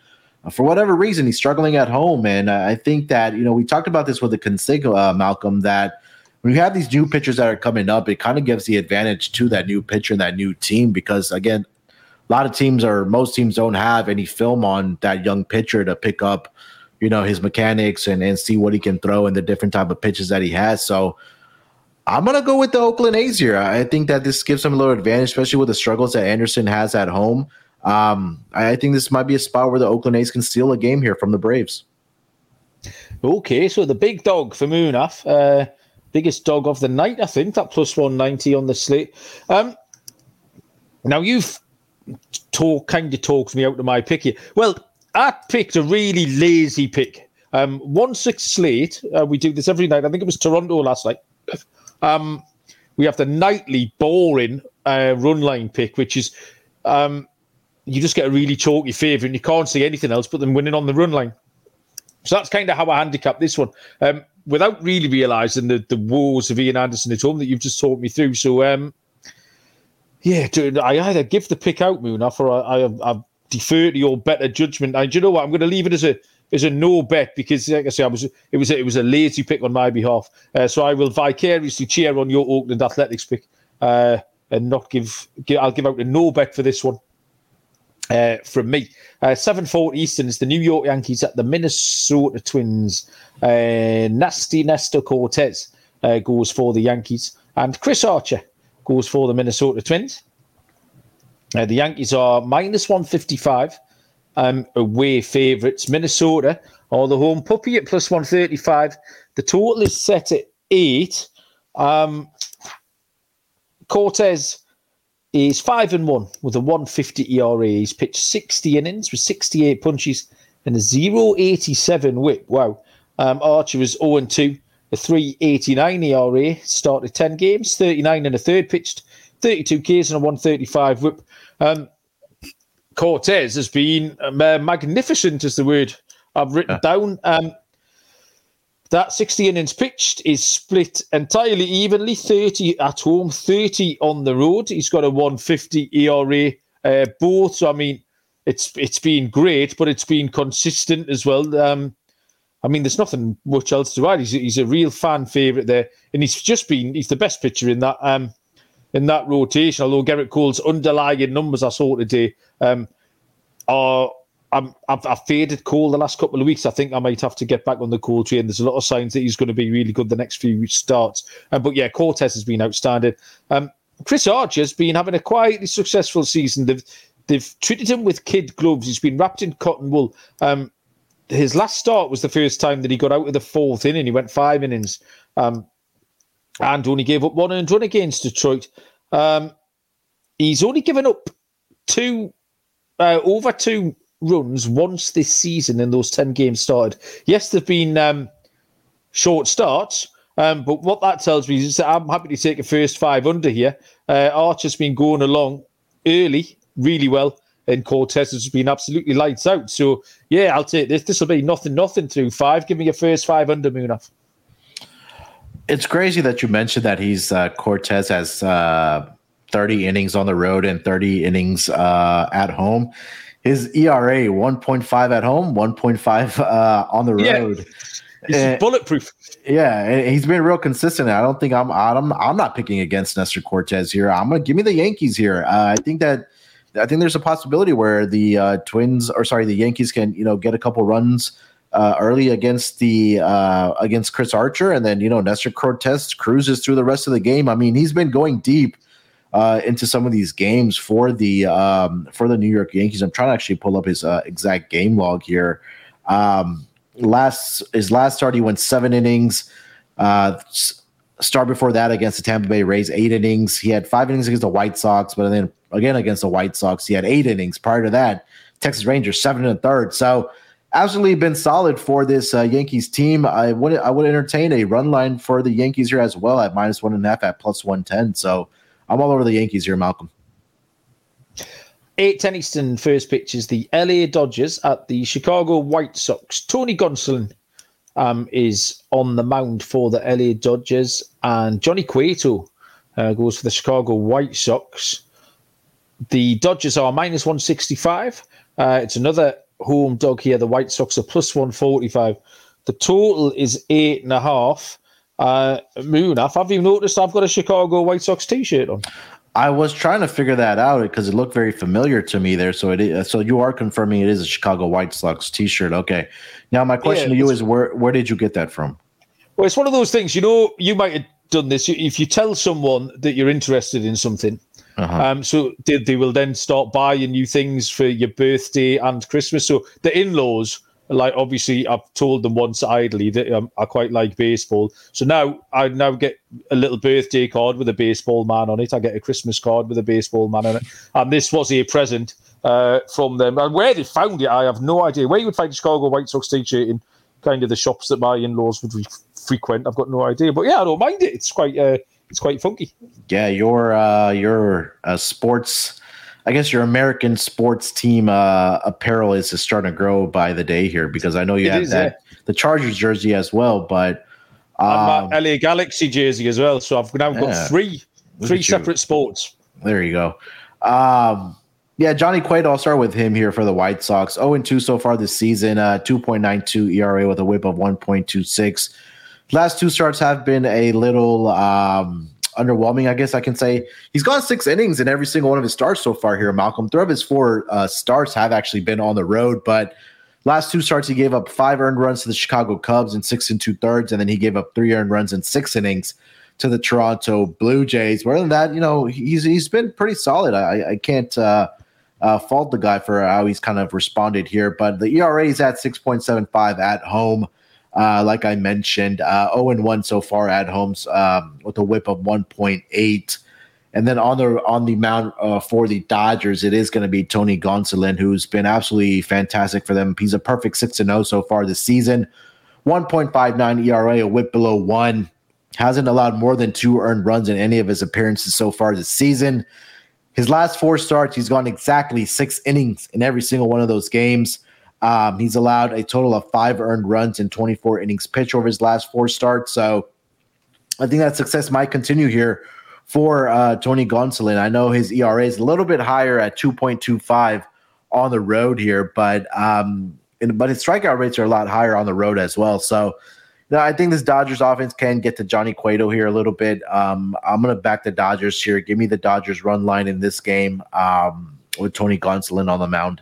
Uh, for whatever reason, he's struggling at home, and I think that you know we talked about this with the consigo, uh, Malcolm, that when you have these new pitchers that are coming up, it kind of gives the advantage to that new pitcher and that new team because again, a lot of teams or most teams don't have any film on that young pitcher to pick up, you know, his mechanics and, and see what he can throw and the different type of pitches that he has. So I'm gonna go with the Oakland A's here. I think that this gives him a little advantage, especially with the struggles that Anderson has at home. Um, I think this might be a spot where the Oakland A's can steal a game here from the Braves. Okay, so the big dog for Munaf, uh, biggest dog of the night, I think, that plus 190 on the slate. Um, now you've talk kind of talks me out of my pick here. Well, I picked a really lazy pick. Um, one six slate. Uh, we do this every night. I think it was Toronto last night. Um, we have the nightly boring uh, run line pick, which is um, you just get a really chalky favourite and you can't see anything else but them winning on the run line. So that's kind of how I handicap this one. Um, without really realising the, the woes of Ian Anderson at home that you've just talked me through. So um, yeah, dude, I either give the pick out, Munaf, or I, I, I defer to your better judgment. And you know what? I'm going to leave it as a as a no bet because, like I say, I was it was a, it was a lazy pick on my behalf. Uh, so I will vicariously cheer on your Oakland Athletics pick uh, and not give, give. I'll give out a no bet for this one. uh, from me. Uh, 7.40 Eastern is the New York Yankees at the Minnesota Twins. Uh, Nasty Nestor Cortes uh, goes for the Yankees. And Chris Archer goes for the Minnesota Twins. Uh, the Yankees are minus 155 um, away favourites. Minnesota are the home puppy at plus 135. The total is set at eight. Um, Cortes is five and one with a 150 ERA. He's pitched 60 innings with 68 punches and a 087 whip. Wow. Um, Archer is 0 and 2, a 389 ERA. Started 10 games, 39 and a third, pitched 32 Ks and a 135 whip. Um, Cortes has been uh, magnificent, is the word I've written yeah. down. Um, that 60 innings pitched is split entirely evenly 30 at home, 30 on the road. He's got a 150 ERA uh, both. So, I mean, it's it's been great, but it's been consistent as well. Um, I mean, there's nothing much else to add. He's, he's a real fan favourite there, and he's just been he's the best pitcher in that um, in that rotation. Although Gerrit Cole's underlying numbers I saw today um, are I'm, I've, I've, faded Cole the last couple of weeks. I think I might have to get back on the Cole train. There's a lot of signs that he's going to be really good the next few starts. Um, but yeah, Cortes has been outstanding. Um, Chris Archer's been having a quietly successful season. They've they've treated him with kid gloves. He's been wrapped in cotton wool. Um, his last start was the first time that he got out of the fourth inning. He went five innings um, and only gave up one earned run against Detroit. Um, he's only given up two uh, over two runs once this season in those 10 games started. Yes, there've been um, short starts, um, but what that tells me is that I'm happy to take a first five under here. Uh, Archer's been going along early really well, and Cortes has been absolutely lights out. So, yeah, I'll take this. This will be nothing, nothing through five. Give me your first five under Munaf. It's crazy that you mentioned that he's uh, Cortes has uh, 30 innings on the road and 30 innings uh, at home his ERA 1.5 at home, 1.5 uh, on the road. Yeah. He's bulletproof. Yeah, he's been real consistent. I don't think I'm I'm I'm not picking against Nestor Cortes here. I'm gonna give me the Yankees here. Uh, I think that I think there's a possibility where the uh, Twins or sorry the Yankees can you know get a couple runs uh, early against the uh, against Chris Archer, and then you know Nestor Cortes cruises through the rest of the game. I mean, he's been going deep uh, into some of these games for the um, for the New York Yankees. I'm trying to actually pull up his uh, exact game log here. Um, last his last start, he went seven innings. Uh, start before that against the Tampa Bay Rays, eight innings. He had five innings against the White Sox, but then again against the White Sox, he had eight innings. Prior to that, Texas Rangers seven and a third. So absolutely been solid for this uh, Yankees team. I would I would entertain a run line for the Yankees here as well at minus one and a half at plus one ten. So I'm all over the Yankees here, Malcolm. 8 10 Eastern first pitch is the LA Dodgers at the Chicago White Sox. Tony Gonsolin um, is on the mound for the LA Dodgers, and Johnny Cueto uh, goes for the Chicago White Sox. The Dodgers are minus 165. Uh, it's another home dog here. The White Sox are plus 145. The total is eight and a half. Uh, Munaf, have you noticed I've got a Chicago White Sox T-shirt on? I was trying to figure that out because it looked very familiar to me there. So it is, so you are confirming it is a Chicago White Sox T-shirt. Okay. Now my question yeah, to you is where where did you get that from? Well, it's one of those things. You know, you might have done this if you tell someone that you're interested in something. Uh-huh. Um, so they, they will then start buying you things for your birthday and Christmas. So the in-laws like obviously I've told them once idly that um, I quite like baseball. So now I now get a little birthday card with a baseball man on it. I get a Christmas card with a baseball man on it, and this was a present uh, from them. And where they found it, I have no idea. Where you would find a Chicago White Sox t-shirt in kind of the shops that my in-laws would re- frequent, I've got no idea. But yeah, I don't mind it. It's quite uh, it's quite funky. Yeah, your uh, your uh, sports I guess your American sports team uh, apparel is, is starting to grow by the day here because I know you it have is, that yeah. the Chargers jersey as well, but um, LA Galaxy jersey as well. So I've now got yeah, three three separate sports. There you go. Um, yeah, Johnny Cueto. I'll start with him here for the White Sox. 0 and 2 so far this season. Uh, 2.92 ERA with a WHIP of 1.26. Last two starts have been a little um, underwhelming, I guess I can say. He's gone six innings in every single one of his starts so far here, Malcolm. Three of his four uh, starts have actually been on the road, but last two starts he gave up five earned runs to the Chicago Cubs in six and two thirds, and then he gave up three earned runs in six innings to the Toronto Blue Jays. More than that, you know, he's he's been pretty solid. I, I can't uh, uh, fault the guy for how he's kind of responded here, but the ERA is at 6.75 at home. Uh, like I mentioned, uh, 0 and 1 so far at homes um, with a whip of 1.8. And then on the on the mound uh, for the Dodgers, it is going to be Tony Gonsolin, who's been absolutely fantastic for them. He's a perfect six and zero so far this season. 1.59 ERA, a whip below one. Hasn't allowed more than two earned runs in any of his appearances so far this season. His last four starts, he's gone exactly six innings in every single one of those games. Um, he's allowed a total of five earned runs in 24 innings pitched over his last four starts. So I think that success might continue here for uh, Tony Gonsolin. I know his ERA is a little bit higher at 2.25 on the road here, but um, and, but his strikeout rates are a lot higher on the road as well. So no, I think this Dodgers offense can get to Johnny Cueto here a little bit. Um, I'm going to back the Dodgers here. Give me the Dodgers run line in this game um, with Tony Gonsolin on the mound.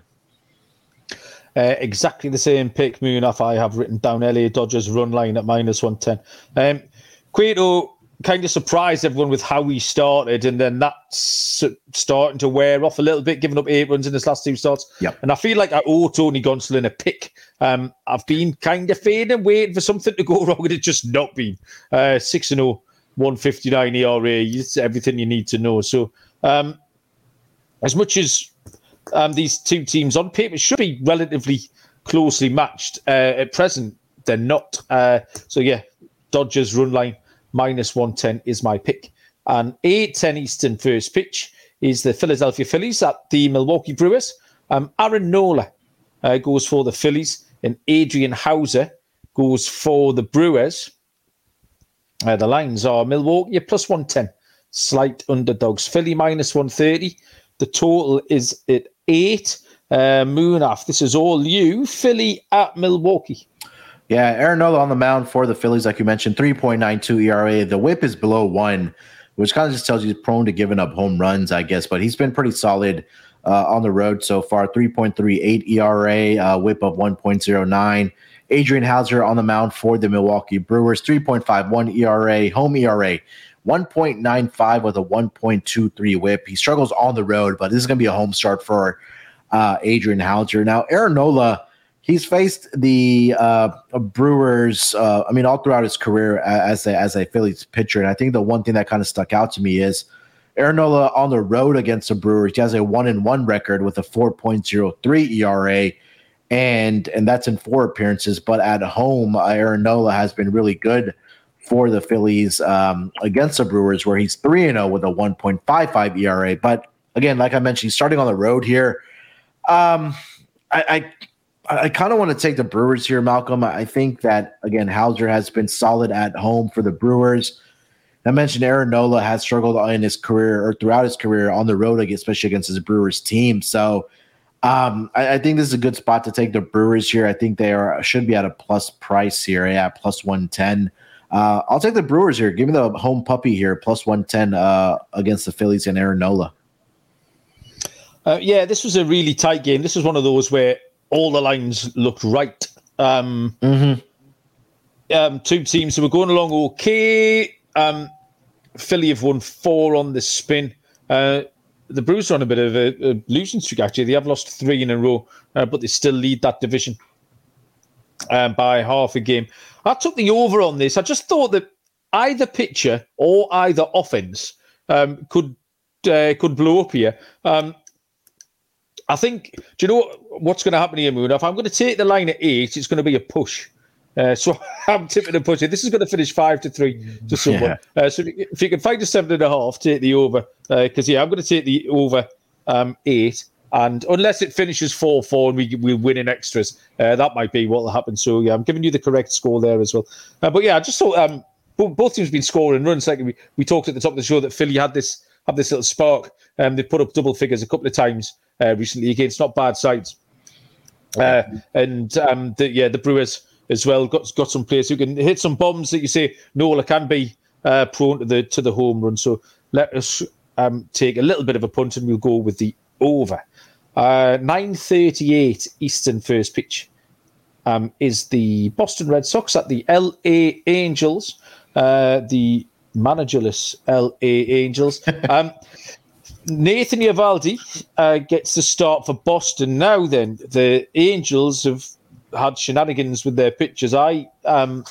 Uh, exactly the same pick, Munaf. I have written down LA Dodgers run line at minus 110. Um, Cueto kind of surprised everyone with how he started, and then that's starting to wear off a little bit, giving up eight runs in his last two starts. Yep. And I feel like I owe Tony Gonsolin a pick. Um, I've been kind of fading, waiting for something to go wrong, and it's just not been. Uh, 6 and 0, 159 ERA, it's everything you need to know. So, um, as much as um, these two teams on paper should be relatively closely matched. Uh, at present, they're not. Uh, so yeah, Dodgers run line minus 110 is my pick. And 8-10 Eastern first pitch is the Philadelphia Phillies at the Milwaukee Brewers. Um, Aaron Nola uh, goes for the Phillies, and Adrian Houser goes for the Brewers. Uh, the lines are Milwaukee plus 110, slight underdogs. Philly minus 130. The total is at eight. Uh, Munaf, this is all you. Philly at Milwaukee. Yeah, Aaron Nola on the mound for the Phillies, like you mentioned, 3.92 ERA. The whip is below one, which kind of just tells you he's prone to giving up home runs, I guess, but he's been pretty solid uh, on the road so far. 3.38 ERA, uh, whip of 1.09. Adrian Houser on the mound for the Milwaukee Brewers, 3.51 ERA, home ERA, 1.95 with a 1.23 whip. He struggles on the road, but this is going to be a home start for uh, Adrian Houser. Now, Aaron Nola, he's faced the uh, Brewers. Uh, I mean, all throughout his career as a as a Phillies pitcher, and I think the one thing that kind of stuck out to me is Aaron Nola on the road against the Brewers. He has a one in one record with a 4.03 ERA. And and that's in four appearances, but at home, Aaron Nola has been really good for the Phillies um, against the Brewers, where he's 3 and 0 with a 1.55 ERA. But again, like I mentioned, starting on the road here. Um, I, I, I kind of want to take the Brewers here, Malcolm. I think that, again, Houser has been solid at home for the Brewers. I mentioned Aaron Nola has struggled in his career or throughout his career on the road, especially against his Brewers team. So um, I, I, think this is a good spot to take the Brewers here. I think they are should be at a plus price here, yeah, plus 110. Uh, I'll take the Brewers here. Give me the home puppy here, plus 110 uh, against the Phillies and Aaron Nola. Uh, yeah, this was a really tight game. This was one of those where all the lines looked right. Um, mm-hmm. um, two teams who were going along okay. Um, Philly have won four on the spin. Uh, the Brewers are on a bit of a, a, losing streak, actually. They have lost three in a row, uh, but they still lead that division um, by half a game. I took the over on this. I just thought that either pitcher or either offense um, could uh, could blow up here. Um, I think. Do you know what, what's going to happen here, Moon? If I'm going to take the line at eight, it's going to be a push. Uh, so I'm tipping and pushing. This is going to finish five to three to someone. Yeah. Uh, so if you, if you, can find a seven and a half, take the over. Because uh, yeah, I'm going to take the over um, eight. And unless it finishes 4 4 and we, we win in extras, uh, that might be what will happen. So, yeah, I'm giving you the correct score there as well. Uh, but yeah, I just thought um, both, teams have been scoring runs. Like we, we talked at the top of the show that Philly had this had this little spark. Um, they put up double figures a couple of times uh, recently against not bad sides. Uh, and um, the, yeah, the Brewers as well got got some players who can hit some bombs that you say Nola can be uh, prone to the to the home run. So let us um, take a little bit of a punt and we'll go with the over. Uh, 9.38 Eastern first pitch um, is the Boston Red Sox at the LA Angels, uh, the managerless LA Angels. Um, Nathan Eovaldi uh, gets the start for Boston. Now, then, the Angels have had shenanigans with their pictures. I um,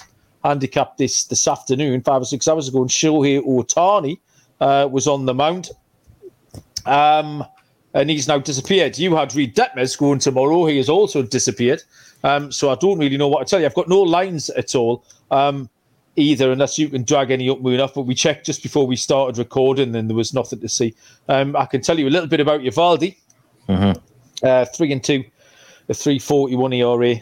handicapped this this afternoon, five or six hours ago, and Shohei Ohtani uh, was on the mound. Um, and he's now disappeared. You had Reid Detmers going tomorrow. He has also disappeared. Um, so I don't really know what to tell you. I've got no lines at all um, either, unless you can drag any up enough. But we checked just before we started recording, and there was nothing to see. Um, I can tell you a little bit about Eovaldi. Mm-hmm. Uh, three and two, a three forty one ERA.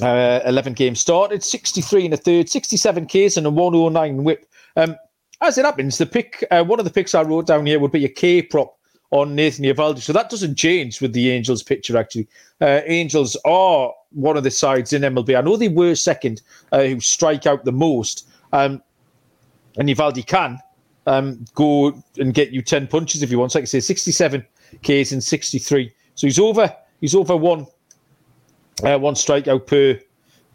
Uh, 11 games started, 63 and a third, 67 Ks and a 109 whip. Um, as it happens, the pick, uh, one of the picks I wrote down here would be a K prop on Nathan Eovaldi. So that doesn't change with the Angels picture, actually. Uh, Angels are one of the sides in MLB. I know they were second uh, who strike out the most. Um, and Eovaldi can um, go and get you 10 punches if he wants. Like I say, 67 Ks and 63. So he's over he's over one uh, one strikeout per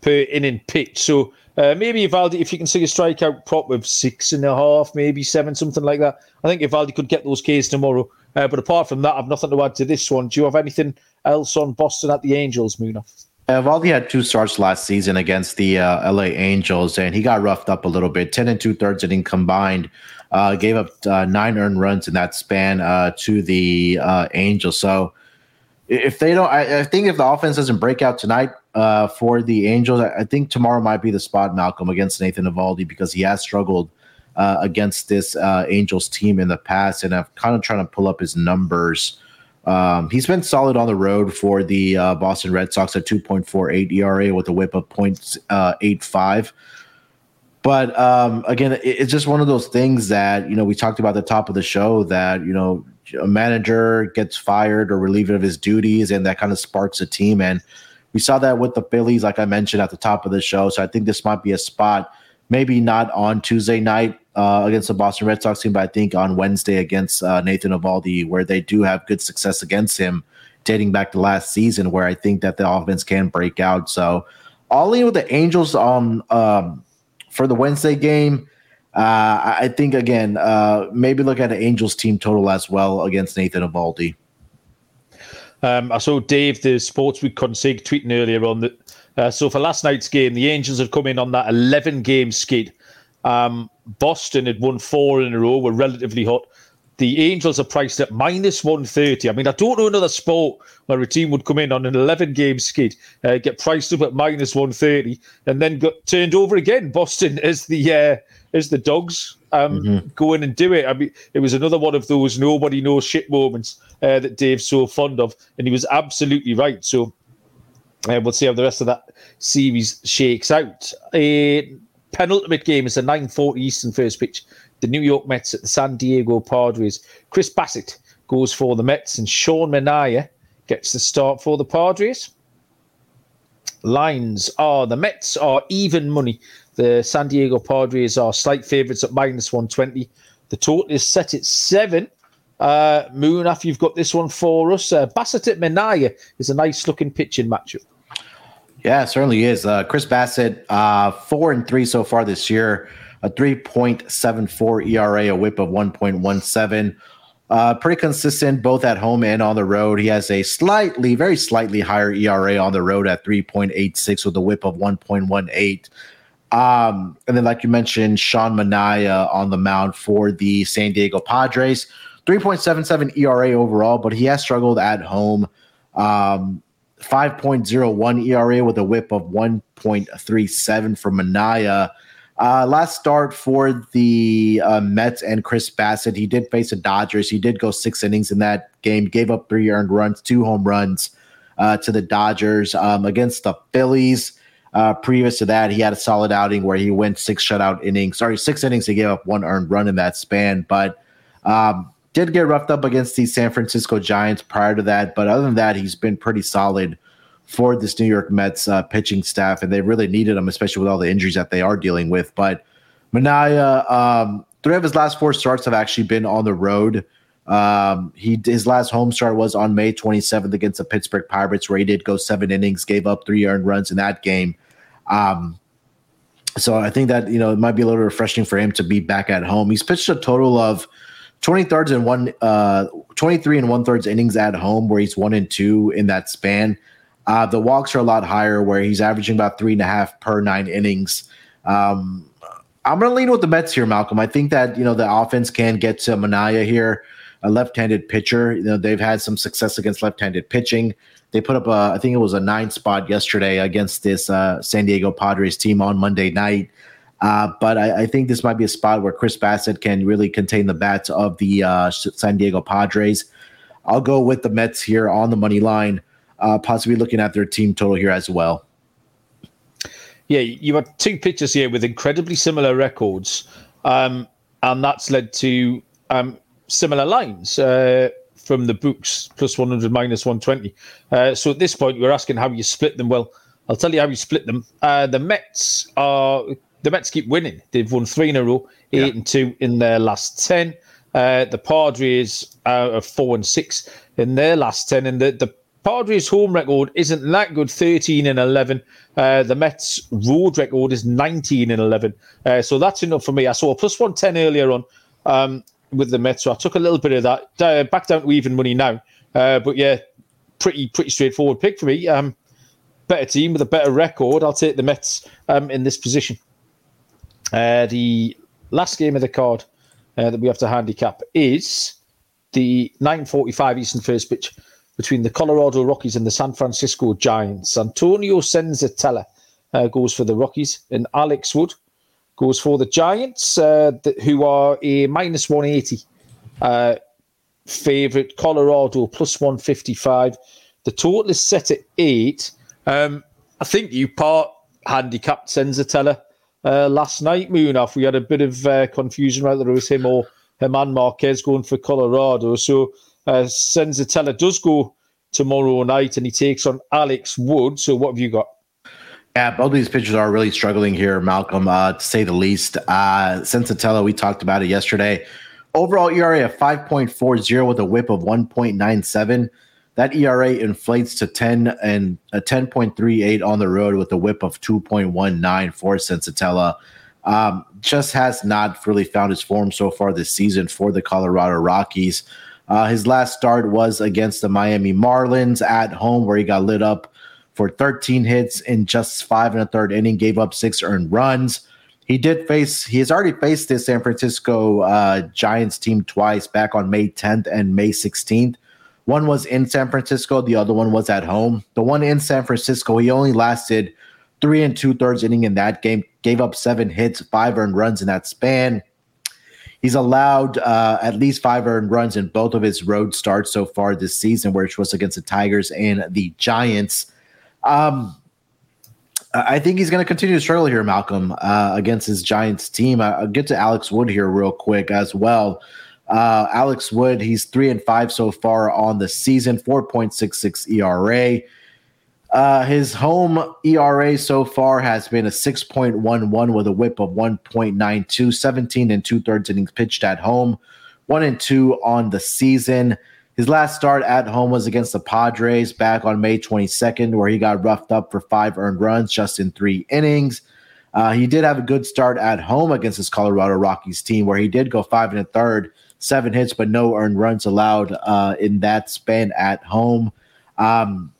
per inning pitch. So uh, maybe Eovaldi, if you can see a strikeout prop of six and a half, maybe seven, something like that. I think Eovaldi could get those Ks tomorrow. Uh, but apart from that, I've nothing to add to this one. Do you have anything else on Boston at the Angels, Muna? Eovaldi had two starts last season against the uh, LA Angels, and he got roughed up a little bit. Ten and two thirds inning combined, uh, gave up uh, nine earned runs in that span uh, to the uh, Angels. So if they don't, I, I, think if the offense doesn't break out tonight uh, for the Angels, I, I, think tomorrow might be the spot, Malcolm, against Nathan Eovaldi because he has struggled uh, against this uh, Angels team in the past, and I'm kind of trying to pull up his numbers. Um, he's been solid on the road for the uh, Boston Red Sox at 2.48 ERA with a whip of 0.85. But um, again, it, it's just one of those things that you know we talked about at the top of the show that you know a manager gets fired or relieved of his duties, and that kind of sparks a team. And we saw that with the Phillies, like I mentioned at the top of the show. So I think this might be a spot, maybe not on Tuesday night uh, against the Boston Red Sox team, but I think on Wednesday against uh, Nathan Eovaldi, where they do have good success against him, dating back to last season, where I think that the offense can break out. So, all in with the Angels on um, for the Wednesday game. Uh, I think again, uh, maybe look at the Angels team total as well against Nathan Eovaldi. Um, I saw Dave, the Sports Week consig, tweeting earlier on that. Uh, so for last night's game, the Angels have come in on that 11 game skid. Um, Boston had won four in a row, were relatively hot. The Angels are priced at minus 130. I mean, I don't know another sport where a team would come in on an 11 game skid, uh, get priced up at minus 130, and then got turned over again. Boston as the uh, as the dogs um, mm-hmm. go in and do it. I mean, it was another one of those nobody knows shit moments uh, that Dave's so fond of, and he was absolutely right. So uh, we'll see how the rest of that series shakes out. A penultimate game is a 9:40 Eastern first pitch. The New York Mets at the San Diego Padres. Chris Bassitt goes for the Mets, and Sean Manaea gets the start for the Padres. Lines are the Mets are even money. The San Diego Padres are slight favourites at minus 120. The total is set at seven. Uh, Moon, after you've got this one for us, uh, Bassitt at Manaea is a nice looking pitching matchup. Yeah, certainly is. Uh, Chris Bassitt, uh, four and three so far this year, a 3.74 ERA, a whip of 1.17. Uh, pretty consistent both at home and on the road. He has a slightly, very slightly higher ERA on the road at 3.86 with a whip of 1.18. Um, and then, like you mentioned, Sean Manaea on the mound for the San Diego Padres. 3.77 ERA overall, but he has struggled at home. Um, 5.01 ERA with a whip of 1.37 for Manaea. Uh, last start for the uh, Mets and Chris Bassitt. He did face the Dodgers. He did go six innings in that game, gave up three earned runs, two home runs uh, to the Dodgers um, against the Phillies. Uh, previous to that, he had a solid outing where he went six shutout innings. Sorry, six innings. He gave up one earned run in that span, but um, did get roughed up against the San Francisco Giants prior to that. But other than that, he's been pretty solid for this New York Mets uh, pitching staff, and they really needed him, especially with all the injuries that they are dealing with. But Manaea, um, three of his last four starts have actually been on the road. Um, he his last home start was on May 27th against the Pittsburgh Pirates, where he did go seven innings, gave up three earned runs in that game. Um, so I think that you know it might be a little refreshing for him to be back at home. He's pitched a total of 20 thirds and one, uh, 23 and one thirds innings at home, where he's one and two in that span. Uh, the walks are a lot higher, where he's averaging about three and a half per nine innings. Um, I'm going to lean with the Mets here, Malcolm. I think that you know the offense can get to Manaea here, a left-handed pitcher. You know they've had some success against left-handed pitching. They put up a, I think it was a nine spot yesterday against this uh, San Diego Padres team on Monday night. Uh, but I, I, think this might be a spot where Chris Bassitt can really contain the bats of the uh, San Diego Padres. I'll go with the Mets here on the money line, uh, possibly looking at their team total here as well. Yeah, you have two pitchers here with incredibly similar records, um, and that's led to um, similar lines uh, from the books plus 100, minus 120. Uh, so at this point, we're asking how you split them. Well, I'll tell you how you split them. Uh, the Mets are the Mets keep winning. They've won three in a row, eight yeah. and two in their last ten. Uh, the Padres are four and six in their last ten, and the, the Padres' home record isn't that good, 13 and 11. Uh, the Mets' road record is 19 and 11. Uh, so that's enough for me. I saw a plus 110 earlier on um, with the Mets, so I took a little bit of that. Uh, back down to even money now. Uh, but yeah, pretty pretty straightforward pick for me. Um, better team with a better record. I'll take the Mets um, in this position. Uh, the last game of the card uh, that we have to handicap is the 9:45 Eastern first pitch between the Colorado Rockies and the San Francisco Giants. Antonio Senzatela uh, goes for the Rockies, and Alex Wood goes for the Giants, uh, th- who are a minus 180 uh, favorite. Colorado plus 155. The total is set at eight. Um, I think you part handicapped Senzatela uh, last night, Munaf. We had a bit of uh, confusion whether it was him or Germán Márquez going for Colorado. So uh, Senzatela does go tomorrow night and he takes on Alex Wood. So what have you got? Yeah, both of these pitchers are really struggling here, Malcolm, uh, to say the least. Uh, we talked about it yesterday. Overall ERA of 5.40 with a whip of 1.97 that ERA inflates to 10 and a 10.38 on the road with a whip of 2.19 for Senzatela. Um, just has not really found his form so far this season for the Colorado Rockies. Uh, his last start was against the Miami Marlins at home, where he got lit up for 13 hits in just five and a third inning, gave up six earned runs. He did face, he has already faced the San Francisco uh, Giants team twice back on May 10th and May 16th. One was in San Francisco, the other one was at home. The one in San Francisco, he only lasted three and two thirds inning in that game, gave up seven hits, five earned runs in that span. He's allowed uh, at least five earned runs in both of his road starts so far this season, which was against the Tigers and the Giants. Um, I think he's going to continue to struggle here, Malcolm, uh, against his Giants team. I'll get to Alex Wood here real quick as well. Uh, Alex Wood, he's three and five so far on the season, 4.66 ERA. Uh, his home ERA so far has been a 6.11 with a whip of 1.92, 17 and two thirds innings pitched at home, one and two on the season. His last start at home was against the Padres back on May 22nd, where he got roughed up for five earned runs just in three innings. Uh, he did have a good start at home against his Colorado Rockies team, where he did go five and a third seven hits, but no earned runs allowed uh, in that span at home. Um,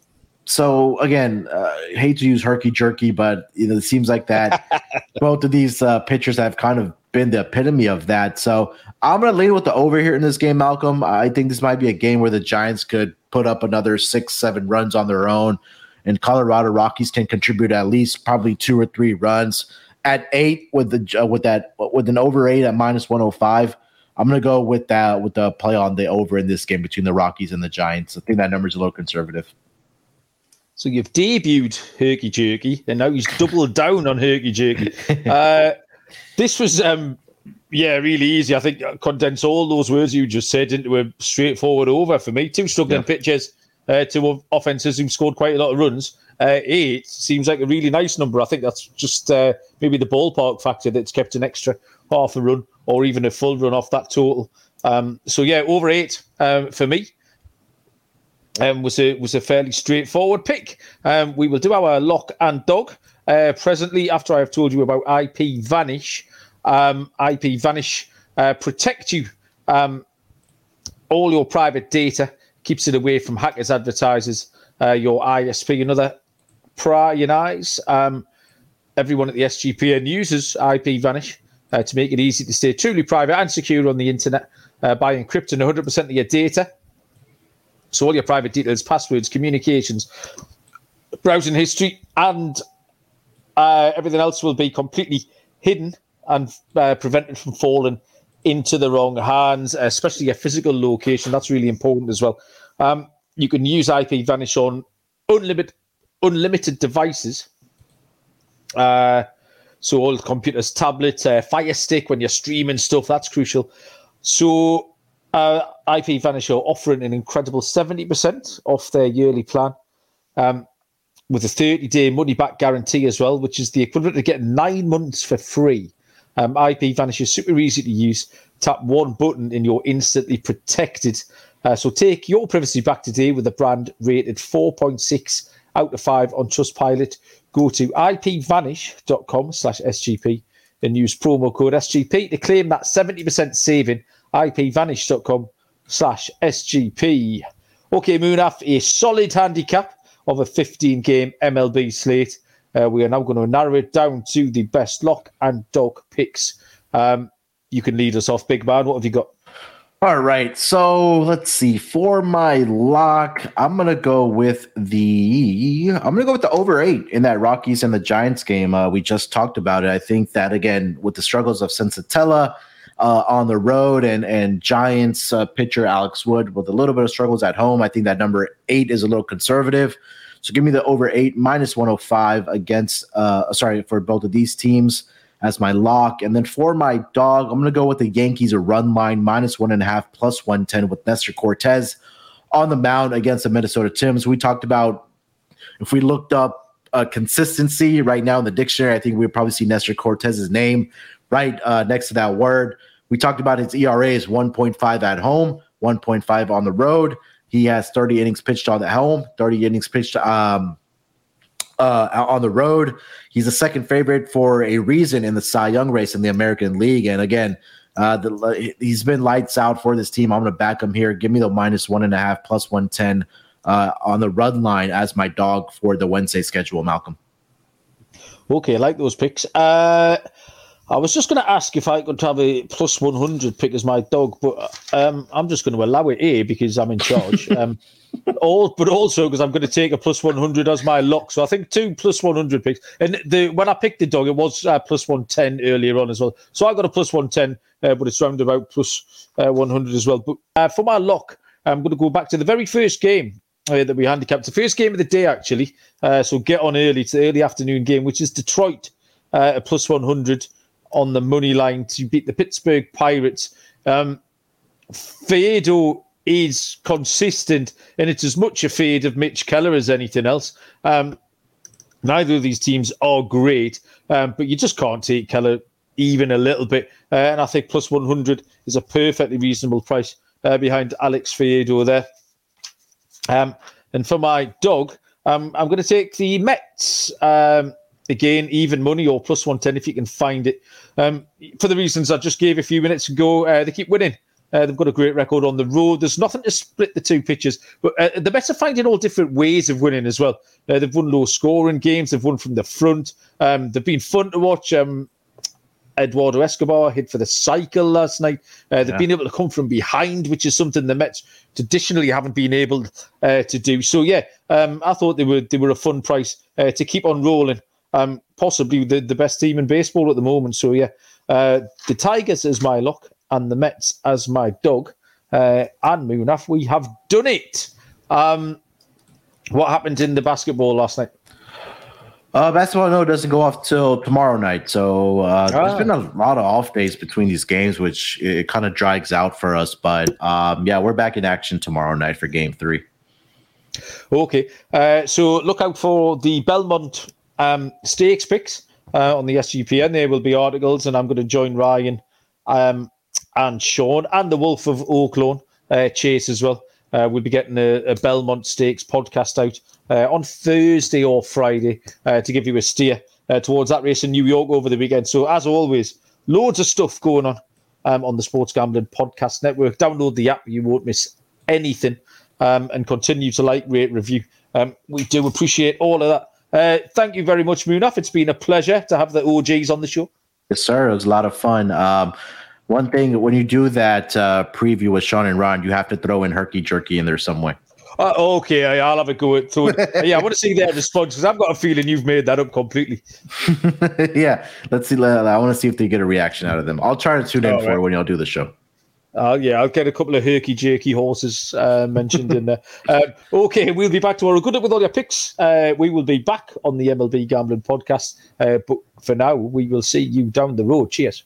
so again, uh, hate to use herky jerky, but you know it seems like that both of these uh, pitchers have kind of been the epitome of that. So I'm going to lean with the over here in this game, Malcolm. I think this might be a game where the Giants could put up another six, seven runs on their own, and Colorado Rockies can contribute at least probably two or three runs at eight with the uh, with that with an over eight at minus 105. I'm going to go with that with the play on the over in this game between the Rockies and the Giants. I think that number's a little conservative. So you've debuted Herky Jerky, and now he's doubled down on Herky Jerky. Uh, this was, um, yeah, really easy. I think condense all those words you just said into a straightforward over for me. Two struggling yeah. pitchers, uh, two offenses who scored quite a lot of runs, uh, eight seems like a really nice number. I think that's just uh, maybe the ballpark factor that's kept an extra half a run or even a full run off that total. Um, so yeah, over eight um, for me. Um, was a was a fairly straightforward pick. Um, we will do our lock and dog uh, presently after I have told you about IPVanish. Um, IPVanish uh, protect you um, all your private data, keeps it away from hackers, advertisers, uh, your ISP, and other eyes. Um, everyone at the SGPN uses IPVanish uh, to make it easy to stay truly private and secure on the internet uh, by encrypting 100% of your data. So all your private details, passwords, communications, browsing history, and uh, everything else will be completely hidden and uh, prevented from falling into the wrong hands, especially a physical location. That's really important as well. Um, you can use IPVanish on unlimited unlimited devices. Uh, so all computers, tablets, uh, Fire Stick when you're streaming stuff. That's crucial. So uh, IPVanish are offering an incredible seventy percent off their yearly plan. Um, with a 30 day money back guarantee as well, which is the equivalent of getting nine months for free. Um, IPVanish is super easy to use. Tap one button and you're instantly protected. Uh, so take your privacy back today with a brand rated 4.6 out of 5 on Trustpilot. Go to ipvanish.com slash SGP and use promo code SGP to claim that 70% saving. ipvanish.com slash SGP. Okay, Munaf, a solid handicap of a 15 game MLB slate. Uh, we are now going to narrow it down to the best lock and dog picks. Um, you can lead us off, big man. What have you got? All right. So let's see. For my lock, I'm gonna go with the I'm gonna go with the over eight in that Rockies and the Giants game. Uh, we just talked about it. I think that again, with the struggles of Senzatela uh, on the road and and Giants uh, pitcher Alex Wood with a little bit of struggles at home, I think that number eight is a little conservative. So give me the over eight minus 105 against, uh, sorry, for both of these teams as my lock. And then for my dog, I'm going to go with the Yankees a run line minus one and a half plus 110 with Nestor Cortes on the mound against the Minnesota Twins. We talked about if we looked up uh, consistency right now in the dictionary, I think we'd probably see Nestor Cortes's name right uh, next to that word. We talked about his ERA is 1.5 at home, 1.5 on the road. He has 30 innings pitched on the home, 30 innings pitched um, uh, on the road. He's the second favorite for a reason in the Cy Young race in the American League. And again, uh, the, he's been lights out for this team. I'm going to back him here. Give me the minus one and a half, plus 110 uh, on the run line as my dog for the Wednesday schedule, Malcolm. Okay, I like those picks. Uh, I was just going to ask if I could have a plus 100 pick as my dog, but um, I'm just going to allow it here because I'm in charge. um, all, but also because I'm going to take a plus 100 as my lock. So I think two plus 100 picks. And the when I picked the dog, it was uh, plus 110 earlier on as well. So I got a plus 110, uh, but it's round about plus, uh, 100 as well. But uh, for my lock, I'm going to go back to the very first game uh, that we handicapped. The first game of the day, actually. Uh, so get on early. It's the early afternoon game, which is Detroit, a plus 100 on the money line to beat the Pittsburgh Pirates. Um, Faedo is consistent, and it's as much a fade of Mitch Keller as anything else. Um, neither of these teams are great, um, but you just can't take Keller even a little bit. Uh, and I think plus 100 is a perfectly reasonable price uh, behind Alex Faedo there. Um, and for my dog, um, I'm going to take the Mets. Again, even money or plus 110 if you can find it. Um, for the reasons I just gave a few minutes ago, uh, they keep winning. Uh, they've got a great record on the road. There's nothing to split the two pitches, but uh, the Mets are finding all different ways of winning as well. Uh, they've won low scoring games. They've won from the front. Um, they've been fun to watch. Um, Eduardo Escobar hit for the cycle last night. Uh, they've yeah. been able to come from behind, which is something the Mets traditionally haven't been able uh, to do. So yeah, um, I thought they were they were a fun price uh, to keep on rolling um, possibly the, the best team in baseball at the moment. So yeah, uh, the Tigers is my lock and the Mets as my dog. Uh, and Munaf, we have done it. Um, what happened in the basketball last night? Uh, basketball no doesn't go off till tomorrow night. So uh, ah. there's been a lot of off days between these games, which it, it kind of drags out for us. But um, yeah, we're back in action tomorrow night for Game Three. Okay, uh, so look out for the Belmont um, stakes picks uh, on the SGPN. There will be articles, and I'm going to join Ryan um, and Sean and the Wolf of Oaklawn uh, Chase as well. Uh, we'll be getting a, a, Belmont Stakes podcast out uh, on Thursday or Friday uh, to give you a steer uh, towards that race in New York over the weekend. So, as always, loads of stuff going on um, on the Sports Gambling Podcast Network. Download the app, you won't miss anything, um, and continue to like, rate, review. Um, we do appreciate all of that. Uh, thank you very much, Munaf. It's been a pleasure to have the OGs on the show. Yes, sir. It was a lot of fun. Um, one thing when you do that uh, preview with Sean and Ron, you have to throw in herky jerky in there some way. Uh, okay, I'll have a go at it. yeah, I want to see their response because I've got a feeling you've made that up completely. yeah, let's see. I want to see if they get a reaction out of them. I'll try to tune in oh, for right. when y'all do the show. Uh, yeah, I'll get a couple of herky jerky horses uh, mentioned in there. Um, okay, we'll be back tomorrow. Good luck with all your picks. Uh, we will be back on the MLB Gambling Podcast. Uh, but for now, we will see you down the road. Cheers.